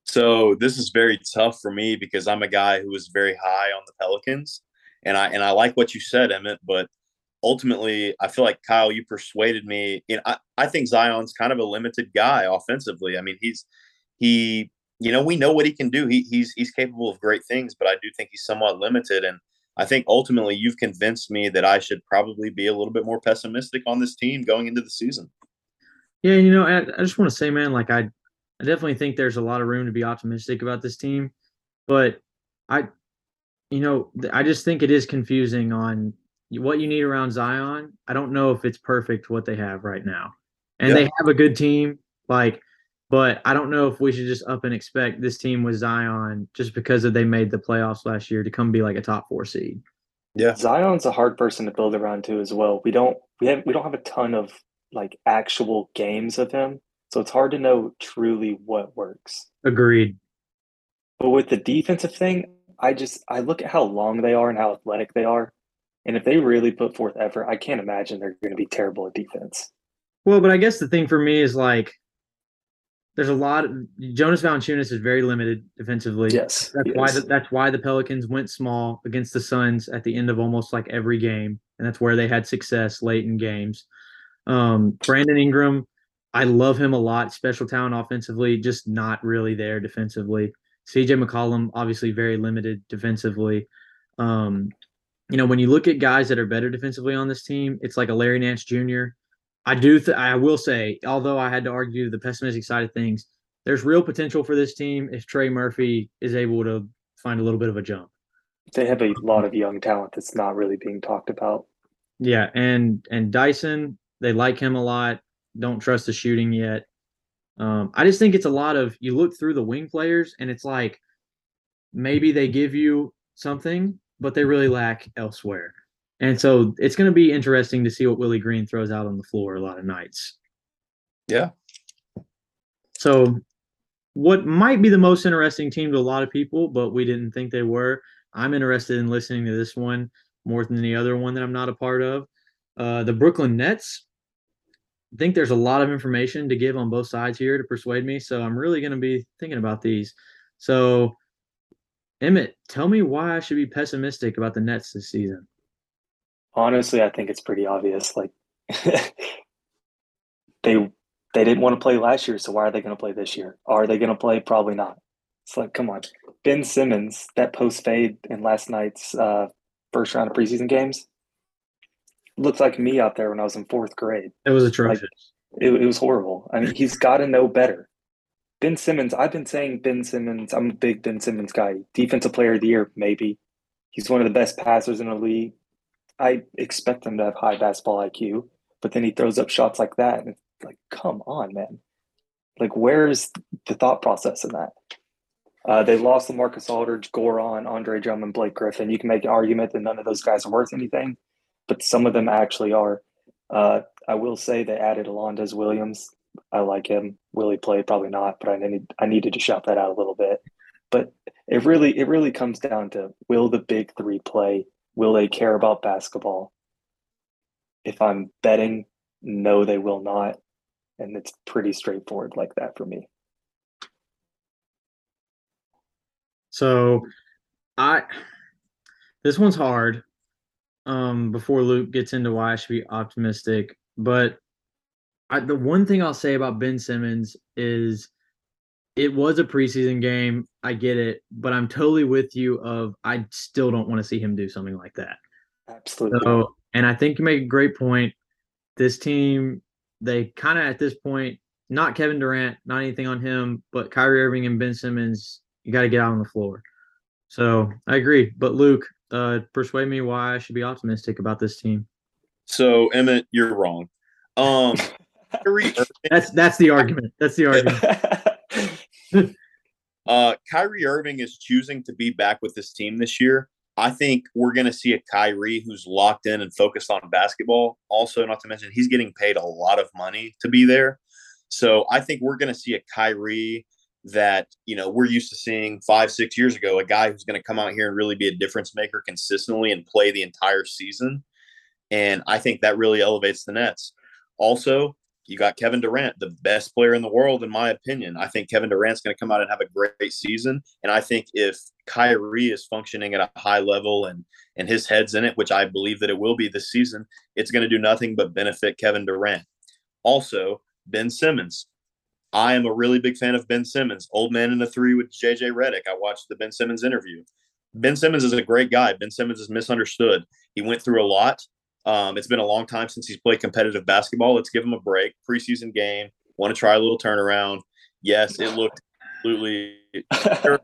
So this is very tough for me because I'm a guy who is very high on the Pelicans, and I and I like what you said, Emmett. But ultimately, I feel like Kyle, you persuaded me. Know, I, I think Zion's kind of a limited guy offensively. I mean, he's he, you know, we know what he can do. He, he's he's capable of great things, but I do think he's somewhat limited. And I think ultimately you've convinced me that I should probably be a little bit more pessimistic on this team going into the season. Yeah, you know, I, I just want to say, man, like I, I definitely think there's a lot of room to be optimistic about this team, but I, you know, I just think it is confusing on what you need around Zion. I don't know if it's perfect what they have right now, and yeah. they have a good team, like, but I don't know if we should just up and expect this team with Zion just because of they made the playoffs last year to come be like a top four seed. Yeah, Zion's a hard person to build around too as well. We don't we have we don't have a ton of like actual games of him. So it's hard to know truly what works. Agreed. But with the defensive thing, I just I look at how long they are and how athletic they are. And if they really put forth effort, I can't imagine they're going to be terrible at defense. Well, but I guess the thing for me is like there's a lot of Jonas Valanciunas is very limited defensively. Yes. That's why the, that's why the Pelicans went small against the Suns at the end of almost like every game. And that's where they had success late in games. Um, Brandon Ingram, I love him a lot. Special talent offensively, just not really there defensively. CJ McCollum, obviously very limited defensively. Um, you know, when you look at guys that are better defensively on this team, it's like a Larry Nance Jr. I do. Th- I will say, although I had to argue the pessimistic side of things, there's real potential for this team if Trey Murphy is able to find a little bit of a jump. They have a lot of young talent that's not really being talked about. Yeah, and and Dyson, they like him a lot. Don't trust the shooting yet. Um, I just think it's a lot of you look through the wing players and it's like maybe they give you something, but they really lack elsewhere. And so it's going to be interesting to see what Willie Green throws out on the floor a lot of nights. Yeah. So, what might be the most interesting team to a lot of people, but we didn't think they were. I'm interested in listening to this one more than the other one that I'm not a part of. Uh, the Brooklyn Nets. I think there's a lot of information to give on both sides here to persuade me. So I'm really going to be thinking about these. So, Emmett, tell me why I should be pessimistic about the Nets this season. Honestly, I think it's pretty obvious. Like they they didn't want to play last year, so why are they going to play this year? Are they going to play? Probably not. It's like, come on, Ben Simmons, that post fade in last night's uh, first round of preseason games looked like me out there when I was in fourth grade. It was atrocious. Like, it, it was horrible. I mean, he's got to know better. Ben Simmons, I've been saying Ben Simmons. I'm a big Ben Simmons guy. Defensive player of the year, maybe. He's one of the best passers in the league. I expect him to have high basketball IQ, but then he throws up shots like that, and it's like, come on, man. Like, where's the thought process in that? Uh, they lost LaMarcus Aldridge, Goran, Andre Drummond, Blake Griffin. You can make an argument that none of those guys are worth anything, but some of them actually are. Uh, I will say they added Alondes Williams. I like him. Will he play? Probably not, but I need I needed to shout that out a little bit. But it really it really comes down to will the big three play? Will they care about basketball? If I'm betting, no, they will not. And it's pretty straightforward like that for me. So I this one's hard. Um, before Luke gets into why I should be optimistic, but I, the one thing I'll say about Ben Simmons is it was a preseason game. I get it, but I'm totally with you. Of I still don't want to see him do something like that. Absolutely. So, and I think you make a great point. This team, they kind of at this point, not Kevin Durant, not anything on him, but Kyrie Irving and Ben Simmons, you got to get out on the floor. So I agree. But Luke, uh, persuade me why I should be optimistic about this team. So Emmett, you're wrong. Um, that's that's the argument. That's the argument. Uh, Kyrie Irving is choosing to be back with this team this year. I think we're going to see a Kyrie who's locked in and focused on basketball. Also, not to mention, he's getting paid a lot of money to be there. So I think we're going to see a Kyrie that you know we're used to seeing five, six years ago. A guy who's going to come out here and really be a difference maker consistently and play the entire season. And I think that really elevates the Nets. Also, you got Kevin Durant, the best player in the world, in my opinion. I think Kevin Durant's going to come out and have a great season. And I think if Kyrie is functioning at a high level and and his head's in it, which I believe that it will be this season, it's going to do nothing but benefit Kevin Durant. Also, Ben Simmons. I am a really big fan of Ben Simmons. Old man in the three with JJ Redick. I watched the Ben Simmons interview. Ben Simmons is a great guy. Ben Simmons is misunderstood. He went through a lot. Um, it's been a long time since he's played competitive basketball. Let's give him a break. Preseason game. Want to try a little turnaround. Yes, it looked absolutely,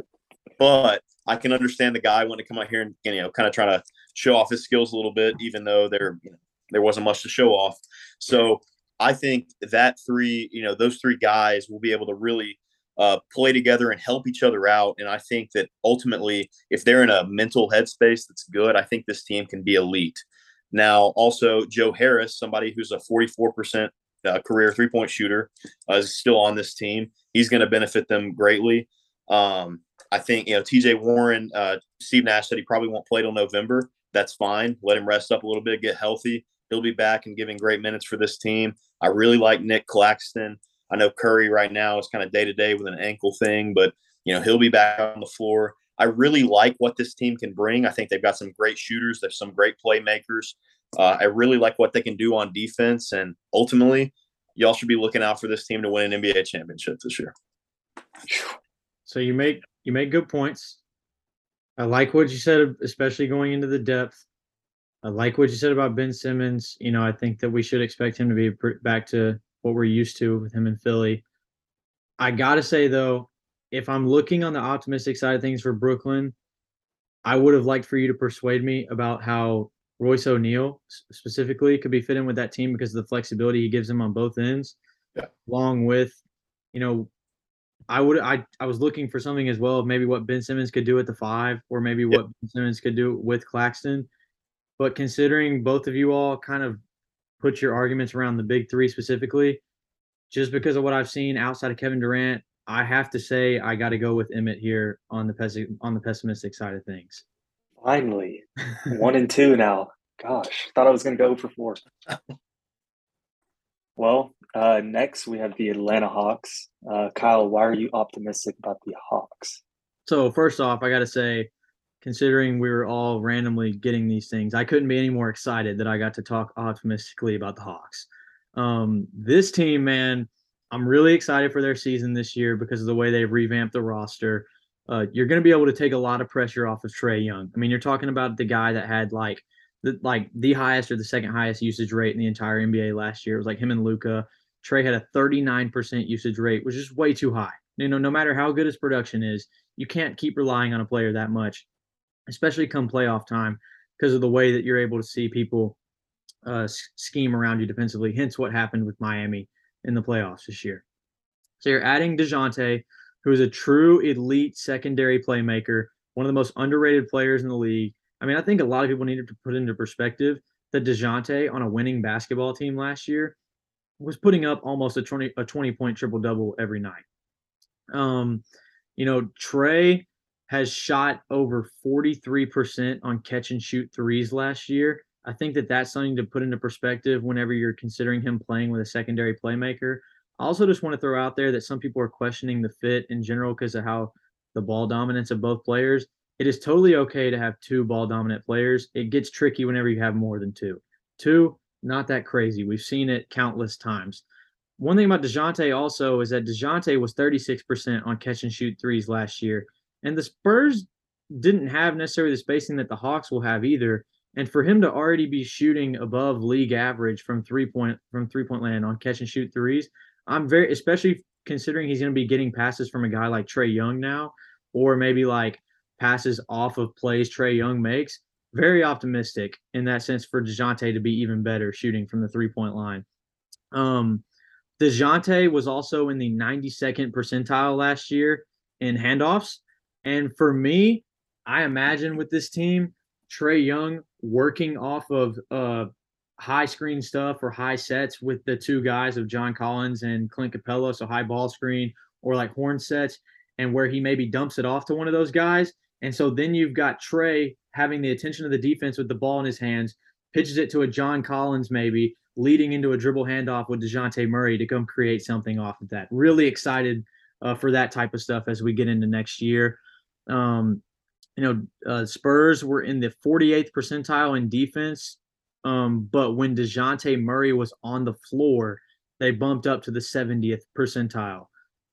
but I can understand the guy wanting to come out here and you know kind of try to show off his skills a little bit, even though there you know, there wasn't much to show off. So I think that three, you know, those three guys will be able to really uh, play together and help each other out. And I think that ultimately, if they're in a mental headspace that's good, I think this team can be elite. Now, also Joe Harris, somebody who's a 44% uh, career three point shooter, uh, is still on this team. He's going to benefit them greatly. Um, I think you know TJ Warren, uh, Steve Nash said he probably won't play till November. That's fine. Let him rest up a little bit, get healthy. He'll be back and giving great minutes for this team. I really like Nic Claxton. I know Curry right now is kind of day to day with an ankle thing, but you know he'll be back on the floor. I really like what this team can bring. I think they've got some great shooters. There's some great playmakers. Uh, I really like what they can do on defense, and ultimately, y'all should be looking out for this team to win an NBA championship this year. So you make you make good points. I like what you said, especially going into the depth. I like what you said about Ben Simmons. You know, I think that we should expect him to be back to what we're used to with him in Philly. I got to say, though, if I'm looking on the optimistic side of things for Brooklyn, I would have liked for you to persuade me about how Royce O'Neale specifically could be fit in with that team because of the flexibility he gives them on both ends. Yeah. Along with, you know, I would I I was looking for something as well, of maybe what Ben Simmons could do at the five, or maybe what Ben Simmons could do with Claxton. But considering both of you all kind of put your arguments around the big three specifically, just because of what I've seen outside of Kevin Durant, I have to say I got to go with Emmett here on the pes- on the pessimistic side of things. Finally, one and two now. Gosh, thought I was going to go for four. well, uh, next we have the Atlanta Hawks. Uh, Kyle, why are you optimistic about the Hawks? So first off, I got to say considering we were all randomly getting these things. I couldn't be any more excited that I got to talk optimistically about the Hawks. Um, this team, man, I'm really excited for their season this year because of the way they've revamped the roster. Uh, you're going to be able to take a lot of pressure off of Trae Young. I mean, you're talking about the guy that had like the like the highest or the second highest usage rate in the entire NBA last year. It was like him and Luka. Trey had a 39% usage rate, which is way too high. You know, no matter how good his production is, you can't keep relying on a player that much especially come playoff time, because of the way that you're able to see people uh, scheme around you defensively. Hence, what happened with Miami in the playoffs this year. So you're adding Dejounte, who is a true elite secondary playmaker, one of the most underrated players in the league. I mean, I think a lot of people needed to put into perspective that Dejounte on a winning basketball team last year was putting up almost a 20 a 20 point triple double every night. Um, you know, Trae has shot over 43% on catch and shoot threes last year. I think that that's something to put into perspective whenever you're considering him playing with a secondary playmaker. I also just want to throw out there that some people are questioning the fit in general because of how the ball dominance of both players. It is totally okay to have two ball dominant players. It gets tricky whenever you have more than two. Two, not that crazy. We've seen it countless times. One thing about DeJounte also is that DeJounte was 36% on catch and shoot threes last year. And the Spurs didn't have necessarily the spacing that the Hawks will have either. And for him to already be shooting above league average from three point from three point land on catch and shoot threes, I'm very especially considering he's going to be getting passes from a guy like Trae Young now, or maybe like passes off of plays Trae Young makes. Very optimistic in that sense for Dejounte to be even better shooting from the three point line. Um, Dejounte was also in the 92nd percentile last year in handoffs. And for me, I imagine with this team, Trae Young working off of uh, high screen stuff or high sets with the two guys of John Collins and Clint Capela, so high ball screen or like horn sets, and where he maybe dumps it off to one of those guys. And so then you've got Trae having the attention of the defense with the ball in his hands, pitches it to a John Collins maybe, leading into a dribble handoff with DeJounte Murray to come create something off of that. Really excited uh, for that type of stuff as we get into next year. Um, you know, uh, Spurs were in the 48th percentile in defense, um, but when Dejounte Murray was on the floor, they bumped up to the 70th percentile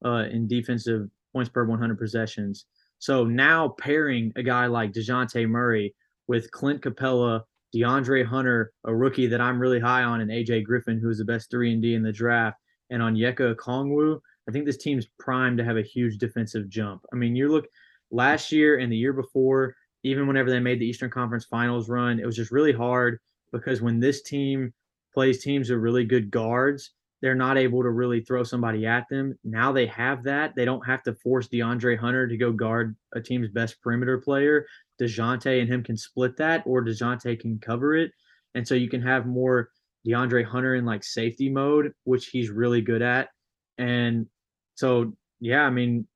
uh, in defensive points per 100 possessions. So now pairing a guy like DeJounte Murray with Clint Capela, DeAndre Hunter, a rookie that I'm really high on, and AJ Griffin, who is the best three and D in the draft, and Onyeka Okongwu, I think this team's primed to have a huge defensive jump. I mean, you're look last year and the year before, even whenever they made the Eastern Conference Finals run, it was just really hard because when this team plays teams with really good guards, they're not able to really throw somebody at them. Now they have that. They don't have to force DeAndre Hunter to go guard a team's best perimeter player. DeJounte and him can split that, or DeJounte can cover it. And so you can have more DeAndre Hunter in like safety mode, which he's really good at. And so, yeah, I mean,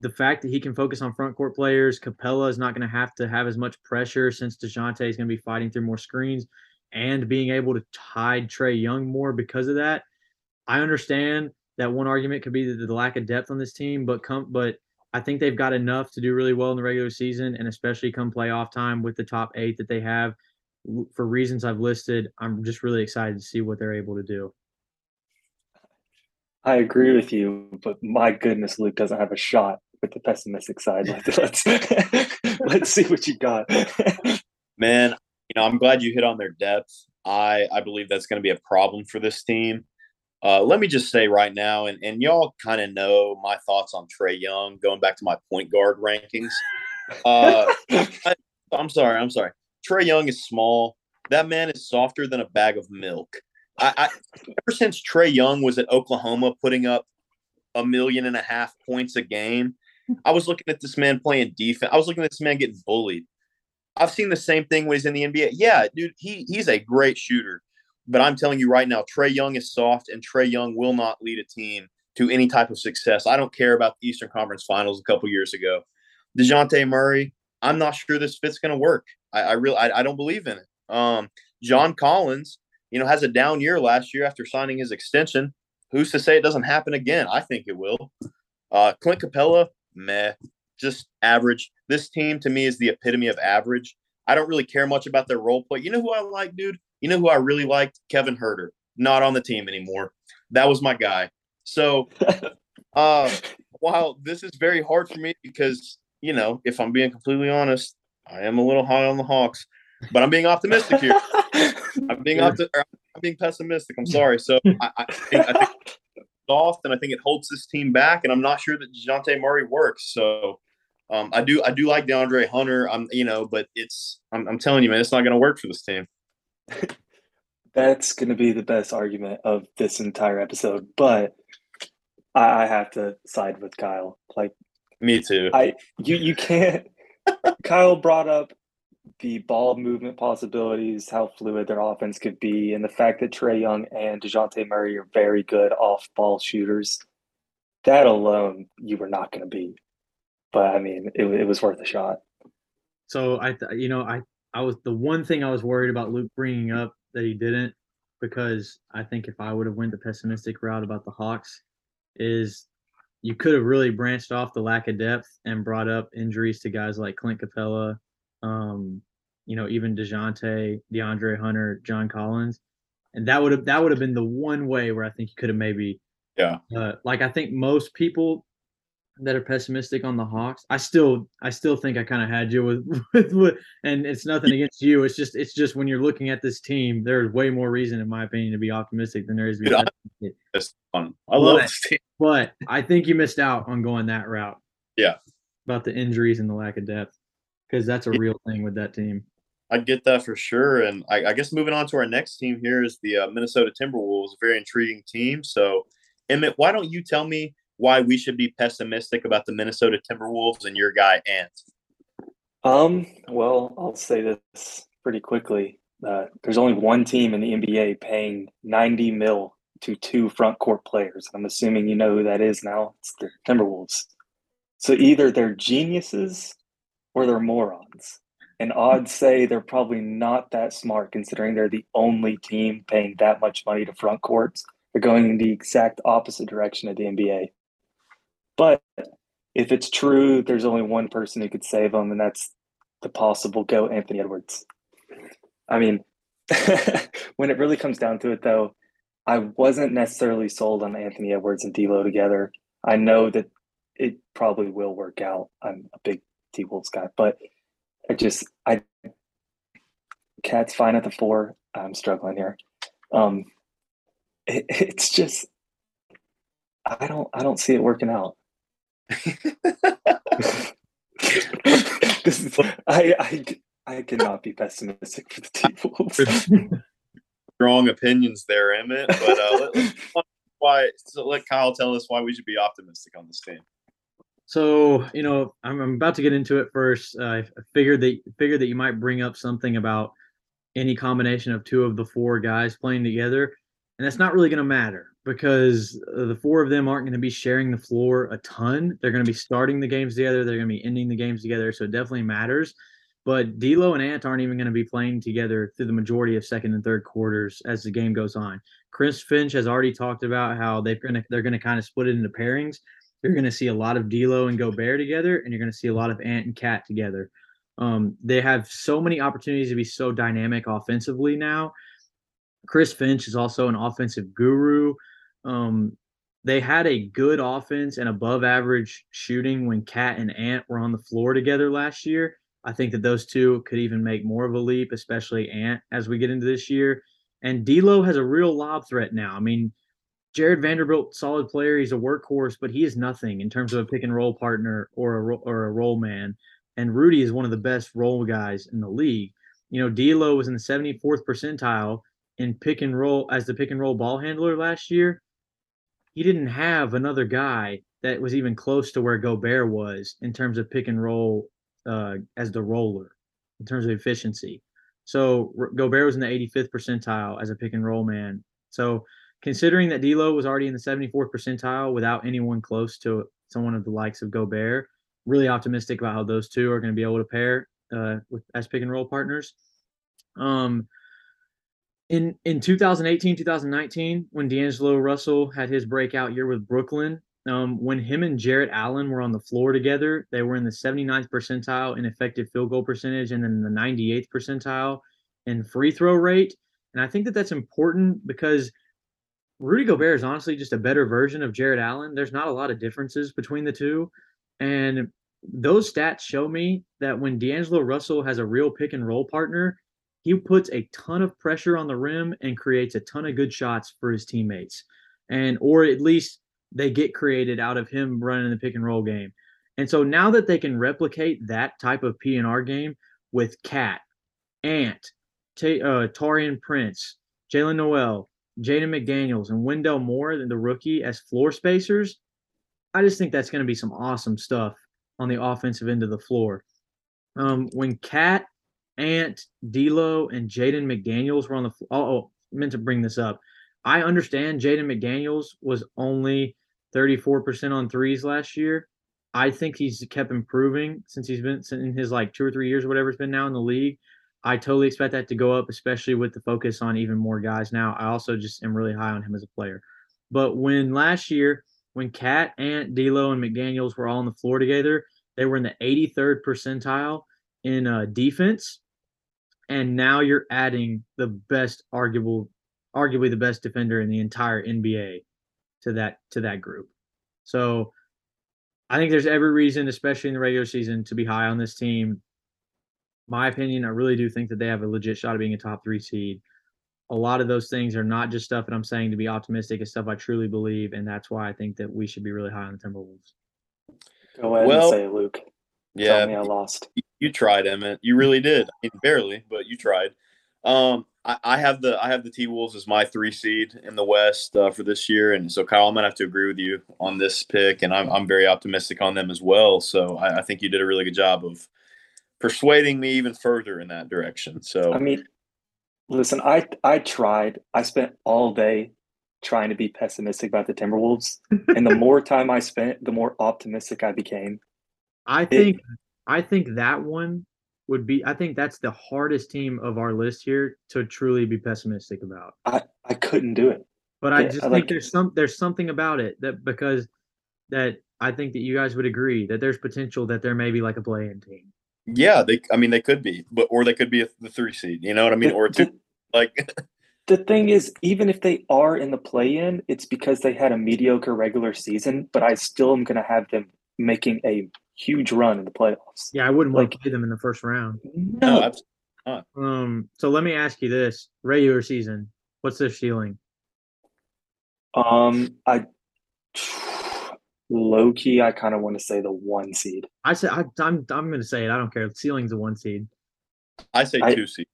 the fact that he can focus on front court players, Capela is not going to have to have as much pressure since DeJounte is going to be fighting through more screens and being able to hide Trae Young more because of that. I understand that one argument could be the, the lack of depth on this team, but come, but I think they've got enough to do really well in the regular season, and especially come playoff time with the top eight that they have. For reasons I've listed, I'm just really excited to see what they're able to do. I agree with you, but my goodness, Luke doesn't have a shot with the pessimistic side. Let's let's see what you got. Man, you know, I'm glad you hit on their depth. I I believe that's going to be a problem for this team. Uh, let me just say right now, and, and y'all kind of know my thoughts on Trae Young, going back to my point guard rankings. Uh, I, I'm sorry, I'm sorry. Trae Young is small. That man is softer than a bag of milk. I, I ever since Trae Young was at Oklahoma putting up a million and a half points a game, I was looking at this man playing defense. I was looking at this man getting bullied. I've seen the same thing when he's in the NBA. Yeah, dude, he he's a great shooter. But I'm telling you right now, Trae Young is soft, and Trae Young will not lead a team to any type of success. I don't care about the Eastern Conference Finals a couple years ago. Dejounte Murray, I'm not sure this fit's going to work. I, I really, I, I, don't believe in it. Um, John Collins, you know, has a down year last year after signing his extension. Who's to say it doesn't happen again? I think it will. Uh, Clint Capela, meh, just average. This team to me is the epitome of average. I don't really care much about their role play. You know who I like, dude? You know who I really liked? Kevin Huerter. Not on the team anymore. That was my guy. So uh while this is very hard for me because, you know, if I'm being completely honest, I am a little high on the Hawks, but I'm being optimistic here. I'm being opti- I'm being pessimistic. I'm sorry. So I, I think, I think soft, and I think it holds this team back. And I'm not sure that Dejounte Murray works. So um, I do I do like DeAndre Hunter. I'm you know, but it's I'm, I'm telling you, man, it's not going to work for this team. That's going to be the best argument of this entire episode, but I, I have to side with Kyle. Like me too. I you you can't. Kyle brought up the ball movement possibilities, how fluid their offense could be, and the fact that Trae Young and Dejounte Murray are very good off ball shooters. That alone, you were not going to beat but I mean, it, it was worth a shot. So I, you know, I, I was the one thing I was worried about Luke bringing up that he didn't, because I think if I would have went the pessimistic route about the Hawks, is you could have really branched off the lack of depth and brought up injuries to guys like Clint Capela, um, you know, even Dejounte, DeAndre Hunter, John Collins, and that would have that would have been the one way where I think you could have maybe, yeah, uh, like I think most people that are pessimistic on the Hawks. I still I still think I kind of had you with, with, with and it's nothing against you. It's just it's just when you're looking at this team, there's way more reason in my opinion to be optimistic than there is to be Dude, That's fun. I love but, this team. But I think you missed out on going that route. Yeah. About the injuries and the lack of depth. Because that's a real thing with that team. I get that for sure. And I, I, guess moving on to our next team here is the uh, Minnesota Timberwolves, a very intriguing team. So, Emmett, why don't you tell me why we should be pessimistic about the Minnesota Timberwolves and your guy Ant? Um, well, I'll say this pretty quickly. Uh, there's only one team in the NBA paying 90 mil to two front court players. I'm assuming you know who that is now. It's the Timberwolves. So either they're geniuses or they're morons. And odds say they're probably not that smart considering they're the only team paying that much money to front courts. They're going in the exact opposite direction of the NBA. But if it's true, there's only one person who could save them, and that's the possible go Anthony Edwards. I mean, when it really comes down to it, though, I wasn't necessarily sold on Anthony Edwards and D'Lo together. I know that it probably will work out. I'm a big T Wolves guy, but I just I KAT's fine at the four. I'm struggling here. Um, it, it's just I don't I don't see it working out. this is, I I I cannot be pessimistic for the T Wolves. Strong opinions there, Emmett. But uh, let, why? So let Kyle tell us why we should be optimistic on this team. So you know, I'm, I'm about to get into it first. Uh, I figured that figured that you might bring up something about any combination of two of the four guys playing together, and that's not really going to matter because uh, the four of them aren't going to be sharing the floor a ton. They're going to be starting the games together. They're going to be ending the games together. So it definitely matters. But D'Lo and Ant aren't even going to be playing together through the majority of second and third quarters as the game goes on. Chris Finch has already talked about how they're going to they're going to kind of split it into pairings. You're going to see a lot of D'Lo and Gobert together, and you're going to see a lot of Ant and KAT together. Um, they have so many opportunities to be so dynamic offensively now. Chris Finch is also an offensive guru. Um, they had a good offense and above average shooting when KAT and Ant were on the floor together last year. I think that those two could even make more of a leap, especially Ant as we get into this year. And D'Lo has a real lob threat now. I mean, Jarred Vanderbilt, solid player. He's a workhorse, but he is nothing in terms of a pick and roll partner or a or a roll man. And Rudy is one of the best roll guys in the league. You know, D'Lo was in the 74th percentile in pick and roll as the pick and roll ball handler last year he didn't have another guy that was even close to where Gobert was in terms of pick and roll uh, as the roller, in terms of efficiency. So Gobert was in the 85th percentile as a pick and roll man. So considering that D'Lo was already in the 74th percentile without anyone close to someone of the likes of Gobert, really optimistic about how those two are going to be able to pair uh, with as pick and roll partners. Um, in in 2018 2019 when d'angelo russell had his breakout year with brooklyn um, when him and jarrett allen were on the floor together they were in the 79th percentile in effective field goal percentage and then the 98th percentile in free throw rate and i think that that's important because rudy gobert is honestly just a better version of Jarrett allen there's not a lot of differences between the two and those stats show me that when d'angelo russell has a real pick and roll partner he puts a ton of pressure on the rim and creates a ton of good shots for his teammates. And or at least they get created out of him running the pick and roll game. And so now that they can replicate that type of P&R game with KAT, Ant, T- uh, Prince, Jaylen Nowell, Jaden McDaniels, and Wendell Moore, the rookie, as floor spacers, I just think that's going to be some awesome stuff on the offensive end of the floor. Um, when KAT, Ant, D'Lo, and Jaden McDaniels were on the. Oh, oh, meant to bring this up. I understand Jaden McDaniels was only 34% on threes last year. I think he's kept improving since he's been in his like two or three years or whatever it's been now in the league. I totally expect that to go up, especially with the focus on even more guys now. I also just am really high on him as a player. But when last year, when KAT, Ant, D'Lo, and McDaniels were all on the floor together, they were in the 83rd percentile in uh, defense and now you're adding the best arguable arguably the best defender in the entire NBA to that to that group. So I think there's every reason, especially in the regular season, to be high on this team. My opinion, I really do think that they have a legit shot of being a top three seed. A lot of those things are not just stuff that I'm saying to be optimistic, it's stuff I truly believe, and that's why I think that we should be really high on the Timberwolves. Go ahead well, and say it, Luke. Yeah, Tell me I lost. You tried, Emmett. You really did. I mean, barely, but you tried. Um, I, I, have the I have the T Wolves as my three seed in the West uh, for this year, and so Kyle, I'm gonna have to agree with you on this pick, and I'm I'm very optimistic on them as well. So I, I think you did a really good job of persuading me even further in that direction. So I mean, listen, I I tried. I spent all day trying to be pessimistic about the Timberwolves, and the more time I spent, the more optimistic I became. I think it, I think that one would be I think that's the hardest team of our list here to truly be pessimistic about. I, I couldn't do it. But I just I think like there's some there's something about it that because that I think that you guys would agree that there's potential that there may be like a play-in team. Yeah, they I mean they could be, but or they could be a, the three seed. You know what I mean? The, or two the, like the thing is, even if they are in the play-in, it's because they had a mediocre regular season. But I still am going to have them making a huge run in the playoffs. Yeah, I wouldn't want Like- to play them in the first round. No, No, Um, so let me ask you this: regular season, what's their ceiling? um, I low key, I kind of want to say the one seed. I said I, I'm I'm going to say it. I don't care. Ceiling's a one seed. I say I- two seed.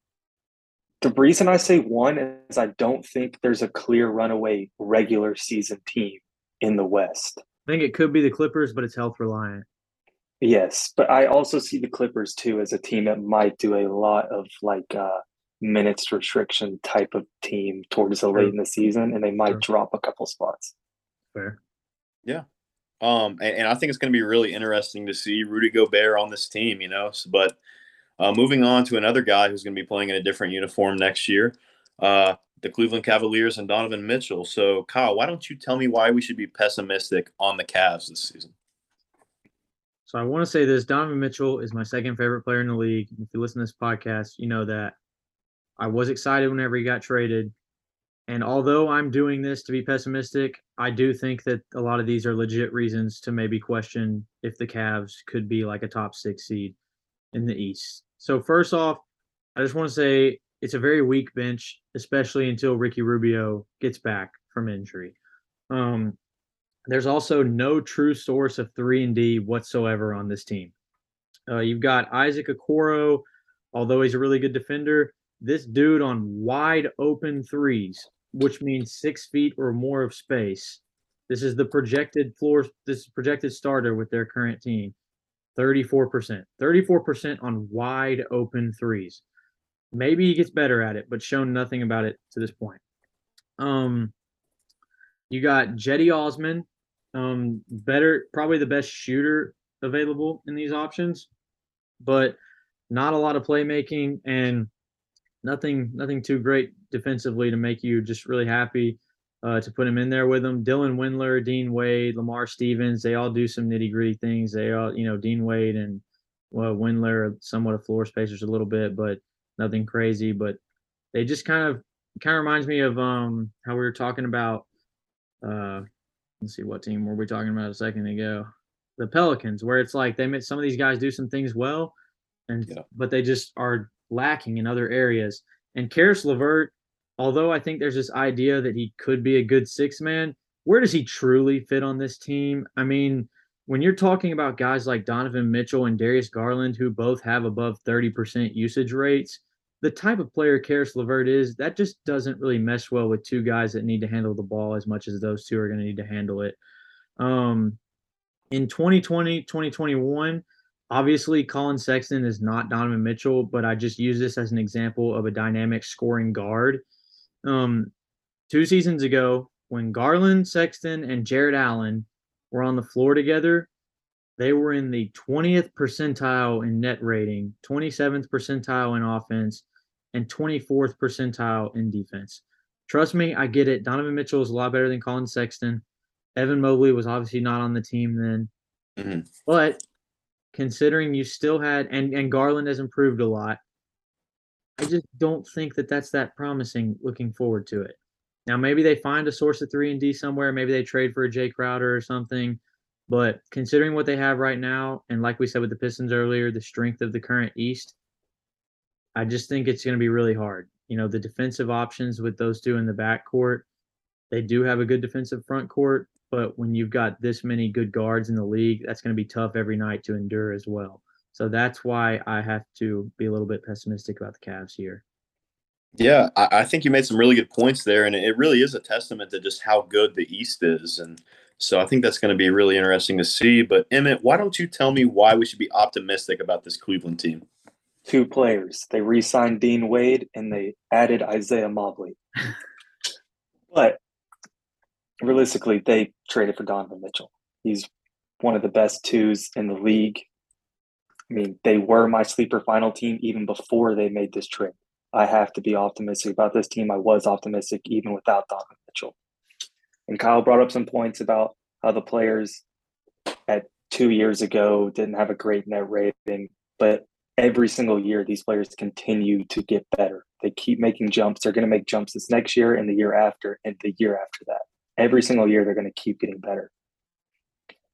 The reason I say one is I don't think there's a clear runaway regular season team in the West. I think it could be the Clippers, but it's health reliant. Yes, but I also see the Clippers too as a team that might do a lot of like uh minutes restriction type of team towards the late in the season, and they might Sure. drop a couple spots. Fair. Um, and, and I think it's going to be really interesting to see Rudy Gobert on this team, you know. So, but uh, moving on to another guy who's going to be playing in a different uniform next year, uh, the Cleveland Cavaliers and Donovan Mitchell. So, Kyle, why don't you tell me why we should be pessimistic on the Cavs this season? So I want to say this: Donovan Mitchell is my second favorite player in the league. If you listen to this podcast, you know that I was excited whenever he got traded. And although I'm doing this to be pessimistic, I do think that a lot of these are legit reasons to maybe question if the Cavs could be like a top six seed in the East. So first off, I just want to say it's a very weak bench, especially until Ricky Rubio gets back from injury. Um, there's also no true source of three and D whatsoever on this team. Uh, you've got Isaac Okoro, although he's a really good defender. This dude on wide open threes, which means six feet or more of space. This is the projected floor. This is projected starter with their current team. 34%. 34% on wide open threes. Maybe he gets better at it, but shown nothing about it to this point. Um, you got Cedi Osman, um, better, probably the best shooter available in these options, but not a lot of playmaking and nothing, nothing too great defensively to make you just really happy uh, to put him in there with them. Dylan Windler, Dean Wade, Lamar Stevens, they all do some nitty gritty things. They all, you know, Dean Wade and well, Windler somewhat of floor spacers a little bit, but nothing crazy. But they just kind of kind of reminds me of um how we were talking about uh let's see what team were we talking about a second ago the pelicans where it's like they made some of these guys do some things well and Yeah. but they just are lacking in other areas and Caris LeVert although i think there's this idea that he could be a good six man where does he truly fit on this team i mean when you're talking about guys like donovan mitchell and darius garland who both have above 30% usage rates the type of player Caris LeVert is, that just doesn't really mesh well with two guys that need to handle the ball as much as those two are going to need to handle it. Um, in 2020, 2021, obviously Collin Sexton is not Donovan Mitchell, but I just use this as an example of a dynamic scoring guard. Um, two seasons ago, when Garland, Sexton, and Jarrett Allen were on the floor together, they were in the 20th percentile in net rating, 27th percentile in offense, and 24th percentile in defense. Trust me, I get it. Donovan Mitchell is a lot better than Collin Sexton. Evan Mobley was obviously not on the team then. Mhm. But considering you still had and and Garland has improved a lot, I just don't think that that's that promising looking forward to it. Now maybe they find a source of 3 and D somewhere, maybe they trade for a Jay Crowder or something, but considering what they have right now and like we said with the Pistons earlier, the strength of the current East, I just think it's going to be really hard. You know, the defensive options with those two in the backcourt, they do have a good defensive front court, but when you've got this many good guards in the league, that's going to be tough every night to endure as well. So that's why I have to be a little bit pessimistic about the Cavs here. Yeah, I, I think you made some really good points there, and it really is a testament to just how good the East is. And so I think that's going to be really interesting to see. But Emmett, why don't you tell me why we should be optimistic about this Cleveland team? Two players. They re signed Dean Wade and they added Isaiah Mobley. but realistically, they traded for Donovan Mitchell. He's one of the best twos in the league. I mean, they were my sleeper final team even before they made this trade. I have to be optimistic about this team. I was optimistic even without Donovan Mitchell. And Kyle brought up some points about how the players at two years ago didn't have a great net rating, but every single year these players continue to get better. They keep making jumps. They're going to make jumps this next year and the year after and the year after that. Every single year they're going to keep getting better.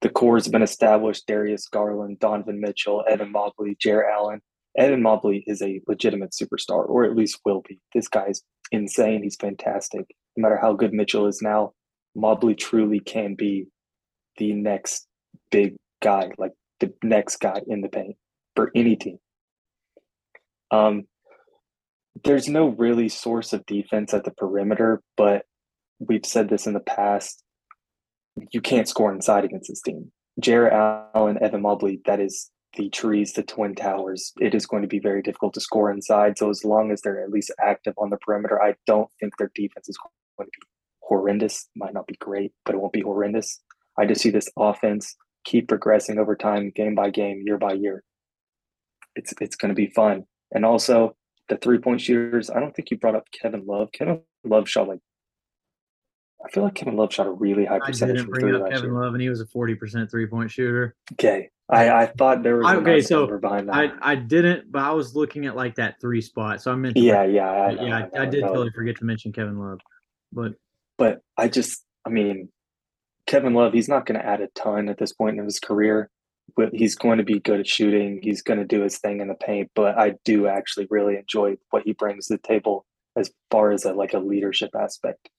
The core has been established. Darius Garland, Donovan Mitchell, Evan Mobley, Jarrett Allen. Evan Mobley is a legitimate superstar, or at least will be. This guy's insane. He's fantastic. No matter how good Mitchell is now, Mobley truly can be the next big guy, like the next guy in the paint for any team. Um, there's no really source of defense at the perimeter, but we've said this in the past. You can't score inside against this team. Jarrett Allen, Evan Mobley, that is the trees, the twin towers. It is going to be very difficult to score inside. So as long as they're at least active on the perimeter, I don't think their defense is going to be horrendous. Might not be great, but it won't be horrendous. I just see this offense keep progressing over time, game by game, year by year. It's it's going to be fun. And also the three point shooters. I don't think you brought up Kevin Love. Kevin Love shot like I feel like Kevin Love shot a really high percentage. I didn't bring up Kevin year. Love, and he was a forty percent three point shooter. Okay, I I thought there was a Okay, nice so number behind that. I I didn't, but I was looking at like that three spot, so I meant yeah, yeah, I, yeah, I, I, I did totally forget to mention Kevin Love, but But I just, I mean, Kevin Love, he's not going to add a ton at this point in his career, but he's going to be good at shooting. He's going to do his thing in the paint. But I do actually really enjoy what he brings to the table as far as a, like a leadership aspect.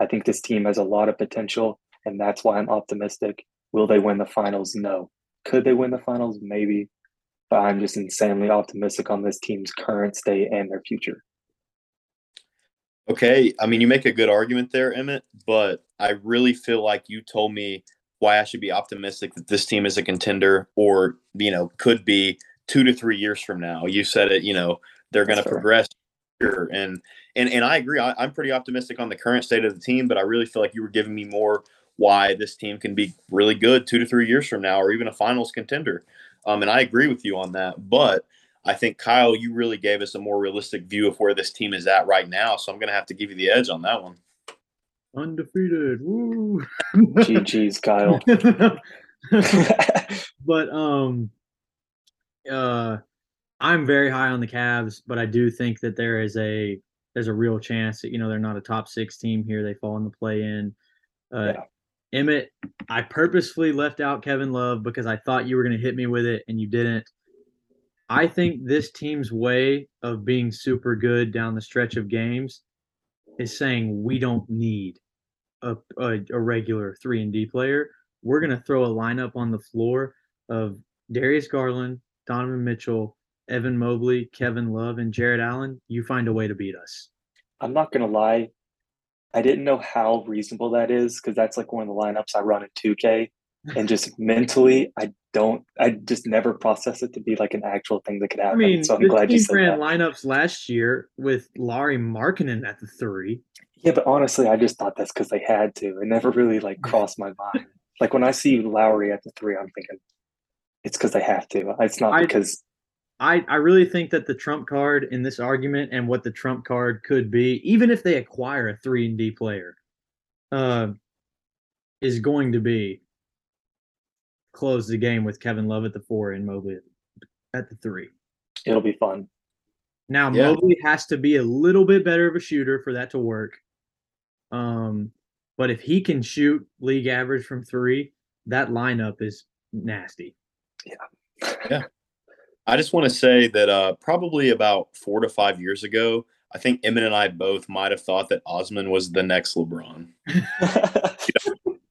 I think this team has a lot of potential, and that's why I'm optimistic. Will they win the finals? No. Could they win the finals? Maybe. But I'm just insanely optimistic on this team's current state and their future. Okay, I mean you make a good argument there, Emmett, but I really feel like you told me why I should be optimistic that this team is a contender or you know could be 2 to 3 years from now. You said it, you know, they're going to progress here and and and I agree. I, I'm pretty optimistic on the current state of the team, but I really feel like you were giving me more why this team can be really good 2 to 3 years from now or even a finals contender. Um and I agree with you on that, but I think Kyle, you really gave us a more realistic view of where this team is at right now. So I'm going to have to give you the edge on that one. undefeated. Woo. GG's, Kyle. but um uh I'm very high on the Cavs, but I do think that there is a there's a real chance that you know they're not a top six team here. They fall in the play in. Uh Yeah. Emmett, I purposefully left out Kevin Love because I thought you were gonna hit me with it and you didn't. I think this team's way of being super good down the stretch of games is saying we don't need a, a, a regular three and D player. We're gonna throw a lineup on the floor of Darius Garland, Donovan Mitchell, Evan Mobley, Kevin Love, and Jarrett Allen. You find a way to beat us. I'm not gonna lie, I didn't know how reasonable that is because that's like one of the lineups I run in 2K, and just mentally, I don't, I just never process it to be like an actual thing that could I happen. mean, so I'm glad you team said ran that. lineups last year with Lauri Markkanen at the three. Yeah, but honestly, I just thought that's because they had to. It never really like crossed my mind. Like when I see Lauri at the three, I'm thinking it's because they have to. It's not I- because I, I really think that the trump card in this argument and what the trump card could be, even if they acquire a three and D player, uh, is going to be close the game with Kevin Love at the four and Mobley at the three. it'll be fun. Now Yeah. Mobley has to be a little bit better of a shooter for that to work. Um, but if he can shoot league average from three, that lineup is nasty. I just want to say that uh, probably about four to five years ago, I think Emmett and I both might have thought that Osman was the next LeBron.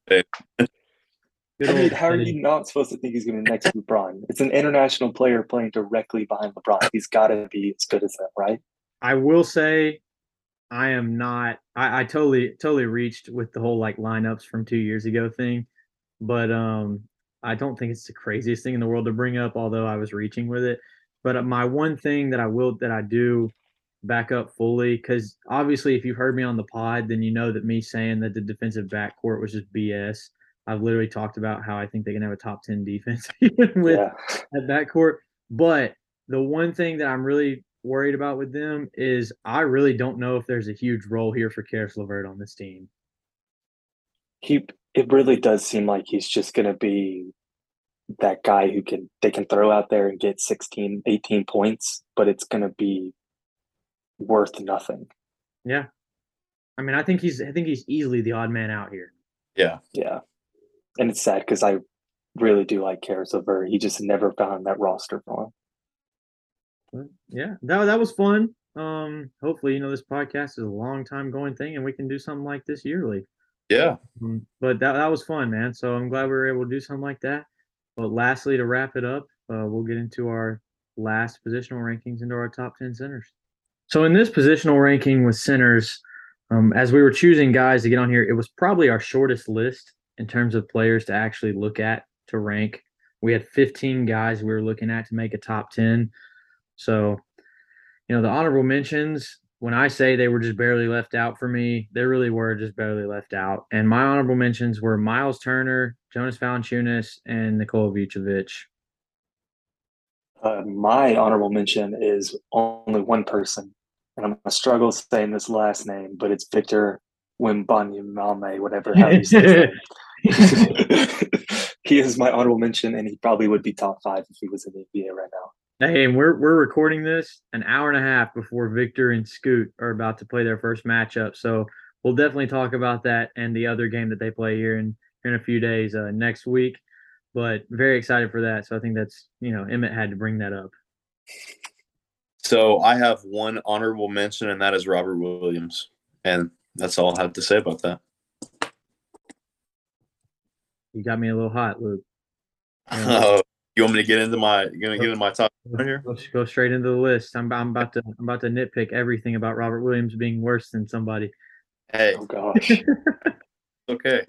I mean, how are you not supposed to think he's going to next LeBron? It's an international player playing directly behind LeBron. He's got to be as good as that, right? I will say I am not I, I totally totally reached with the whole like lineups from two years ago thing. But um I don't think it's the craziest thing in the world to bring up, although I was reaching with it. But uh, my one thing that I will that I do back up fully, because obviously if you've heard me on the pod, then you know that me saying that the defensive backcourt was just BS. I've literally talked about how I think they can have a top ten defense even with yeah. at backcourt. But the one thing that I'm really worried about with them is I really don't know if there's a huge role here for Caris LeVert on this team. He it really does seem like he's just going to be that guy who can they can throw out there and get 16 18 points, but it's going to be worth nothing. Yeah. I mean, I think he's I think he's easily the odd man out here. Yeah. Yeah. And it's sad cuz I really do like Caris LeVert. He just never found that roster for him. Yeah, that that was fun. Um, hopefully, you know, this podcast is a long time going thing, and we can do something like this yearly. Yeah. Um, but that that was fun, man. So I'm glad we were able to do something like that. But lastly, to wrap it up, uh, we'll get into our last positional rankings into our top ten centers. So in this positional ranking with centers, um, as we were choosing guys to get on here, it was probably our shortest list in terms of players to actually look at to rank. We had 15 guys we were looking at to make a top 10. So, you know, the honorable mentions, when I say they were just barely left out for me, they really were just barely left out. And my honorable mentions were Miles Turner, Jonas Valanciunas, and Nikola Vucevic. Uh, my honorable mention is only one person, and I'm gonna struggle saying this last name, but it's Victor Wembanyama, whatever how you say he is my honorable mention, and he probably would be top five if he was in the NBA right now. Hey, and we're we're recording this an hour and a half before Victor and Scoot are about to play their first matchup. So we'll definitely talk about that and the other game that they play here in in a few days uh, next week. But very excited for that. So I think that's you know Emmett had to bring that up. So I have one honorable mention, and that is Robert Williams, and that's all I have to say about that. You got me a little hot, Luke. Uh, you want me to get into my? You gonna get into my top right here? Let's go straight into the list. I'm, I'm about to I'm about to nitpick everything about Robert Williams being worse than somebody. Hey, Oh gosh. okay.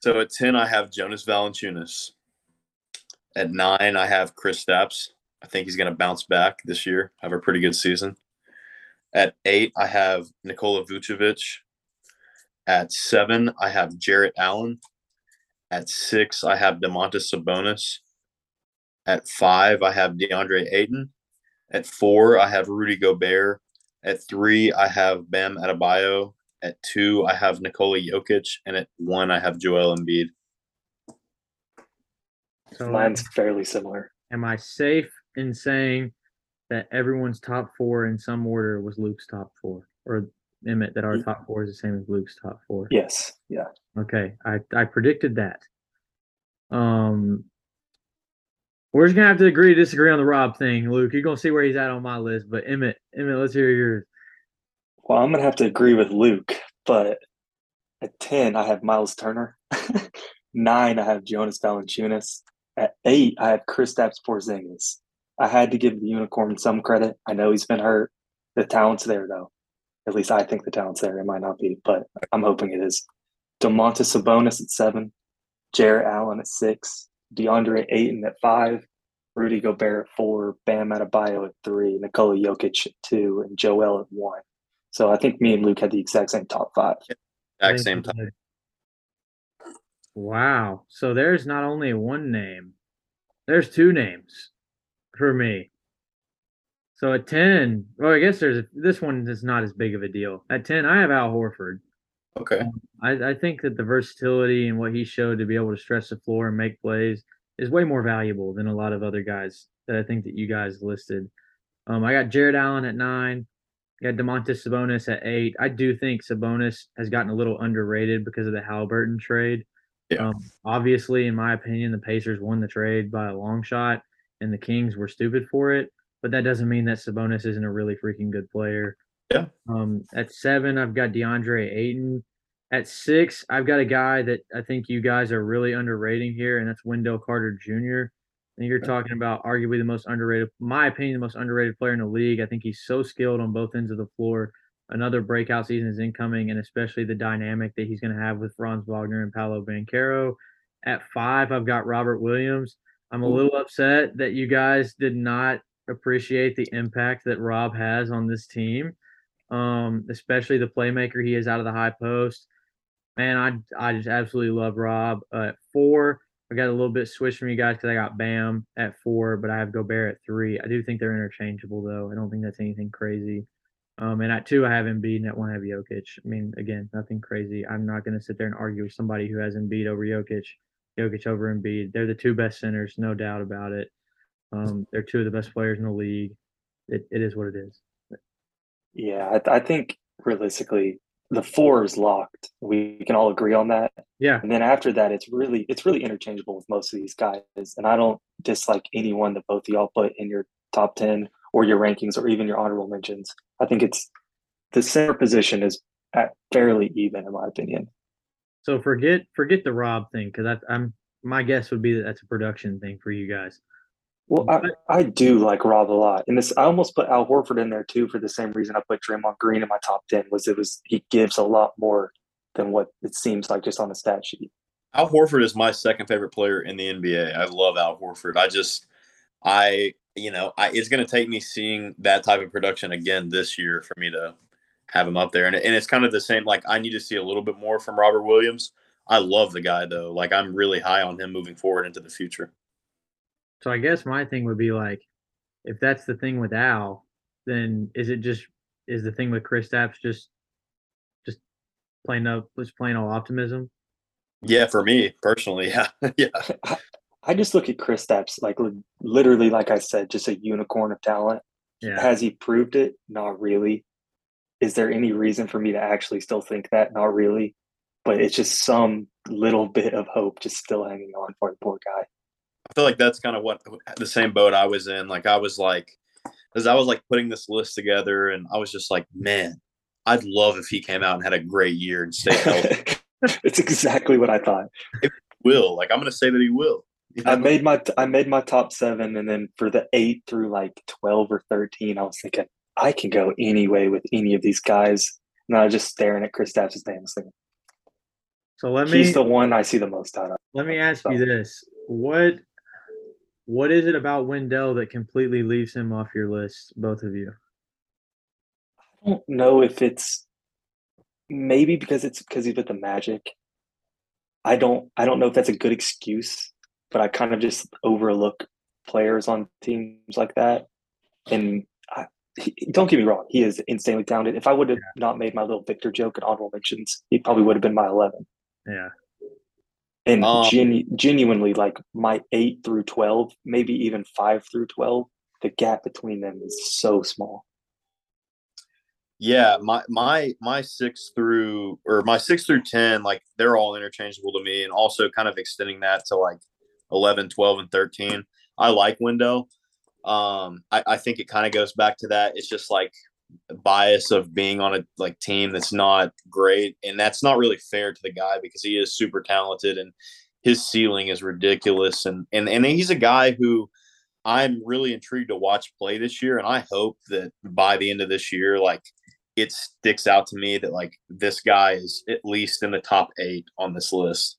So at ten, I have Jonas Valanciunas. At nine, I have Kristaps. I think he's going to bounce back this year, have a pretty good season. At eight, I have Nikola Vucevic. At seven, I have Jarrett Allen. At six, I have Domantas Sabonis. At five, I have DeAndre Ayton. At four, I have Rudy Gobert. At three, I have Bam Adebayo. At two, I have Nikola Jokic. And at one, I have Joel Embiid. So Mine's fairly similar. am I safe in saying that everyone's top four in some order was Luke's top four, or Emmett that our top four is the same as Luke's top four? Yes. Yeah. Okay, I I predicted that. Um, we're just gonna have to agree to disagree on the Rob thing, Luke. You're gonna see where he's at on my list, but Emmett, Emmett, let's hear yours. Well, I'm gonna have to agree with Luke, but at ten, I have Miles Turner. Nine, I have Jonas Valanciunas. At eight, I have Kristaps Porzingis. I had to give the unicorn some credit. I know he's been hurt. The talent's there, though. At least I think the talent's there. It might not be, but I'm hoping it is. Domantas Sabonis at seven, Jarrett Allen at six, DeAndre Ayton at five, Rudy Gobert at four, Bam Adebayo at three, Nikola Jokic at two, and Joel at one. So I think me and Luke had the exact same top five. Exact same time. Wow. So there's not only one name, there's two names for me. So at 10, well, I guess there's a, this one is not as big of a deal. At 10, I have Al Horford. Okay. I, I think that the versatility and what he showed to be able to stretch the floor and make plays is way more valuable than a lot of other guys that I think that you guys listed. Um, I got Jarrett Allen at nine. Got Domantas Sabonis at eight. I do think Sabonis has gotten a little underrated because of the Halliburton trade. Yeah. Um, obviously, in my opinion, the Pacers won the trade by a long shot, and the Kings were stupid for it. But that doesn't mean that Sabonis isn't a really freaking good player. Yeah. Um, at seven, I've got DeAndre Ayton. At six, I've got a guy that I think you guys are really underrating here, and that's Wendell Carter Jr. And you're talking about arguably the most underrated, my opinion, the most underrated player in the league. I think he's so skilled on both ends of the floor. Another breakout season is incoming, and especially the dynamic that he's going to have with Franz Wagner and Paolo Banchero. At five, I've got Robert Williams. I'm a little upset that you guys did not appreciate the impact that Rob has on this team, um, especially the playmaker he is out of the high post. Man, I I just absolutely love Rob. Uh, at four, I got a little bit switched from you guys because I got Bam at four, but I have Gobert at three. I do think they're interchangeable though. I don't think that's anything crazy. Um, and at two, I have Embiid, and at one, I have Jokic. I mean, again, nothing crazy. I'm not going to sit there and argue with somebody who has Embiid over Jokic, Jokic over Embiid. They're the two best centers, no doubt about it. Um, they're two of the best players in the league. It, it is what it is. Yeah, I, I think realistically, the four is locked. We can all agree on that. Yeah. And then after that, it's really it's really interchangeable with most of these guys. And I don't dislike anyone that both of y'all put in your top ten or your rankings or even your honorable mentions. I think it's the center position is at fairly even in my opinion. So forget forget the Rob thing because I'm my guess would be that that's a production thing for you guys. Well, I, I do like Rob a lot, and this I almost put Al Horford in there too for the same reason I put Draymond Green in my top ten was it was he gives a lot more than what it seems like just on the stat sheet. Al Horford is my second favorite player in the NBA. I love Al Horford. I just I you know I, it's going to take me seeing that type of production again this year for me to have him up there, and and it's kind of the same. Like I need to see a little bit more from Robert Williams. I love the guy though. Like I'm really high on him moving forward into the future. So I guess my thing would be like, if that's the thing with Al, then is it just is the thing with Kristaps just just plain up just plain all optimism? Yeah, for me personally, yeah, yeah. I just look at Kristaps like literally, like I said, just a unicorn of talent. Yeah. Has he proved it? Not really. Is there any reason for me to actually still think that? Not really. But it's just some little bit of hope just still hanging on for the poor guy. I feel like that's kind of what the same boat I was in. Like I was like, as I was like putting this list together, and I was just like, man, I'd love if he came out and had a great year and stayed healthy. it's exactly what I thought. It will like I'm going to say that he will. You know? I made my I made my top seven, and then for the eight through like twelve or thirteen, I was thinking I can go any way with any of these guys. And I was just staring at Kristaps' name, thinking, so let me. He's the one I see the most out of. Let me ask so. you this: what what is it about Wendell that completely leaves him off your list, both of you? I don't know if it's maybe because it's because he's with the Magic. I don't I don't know if that's a good excuse, but I kind of just overlook players on teams like that. And I, he, don't get me wrong, he is insanely talented. If I would have yeah. not made my little Victor joke and honorable mentions, he probably would have been my eleven. Yeah. And um, genu- genuinely, like my eight through 12, maybe even five through 12, the gap between them is so small. Yeah, my my my six through or my six through ten, like they're all interchangeable to me, and also kind of extending that to like 11, 12, and 13. I like window Um, I, I think it kind of goes back to that. It's just like bias of being on a like team that's not great and that's not really fair to the guy because he is super talented and his ceiling is ridiculous and and and he's a guy who I'm really intrigued to watch play this year and I hope that by the end of this year like it sticks out to me that like this guy is at least in the top 8 on this list.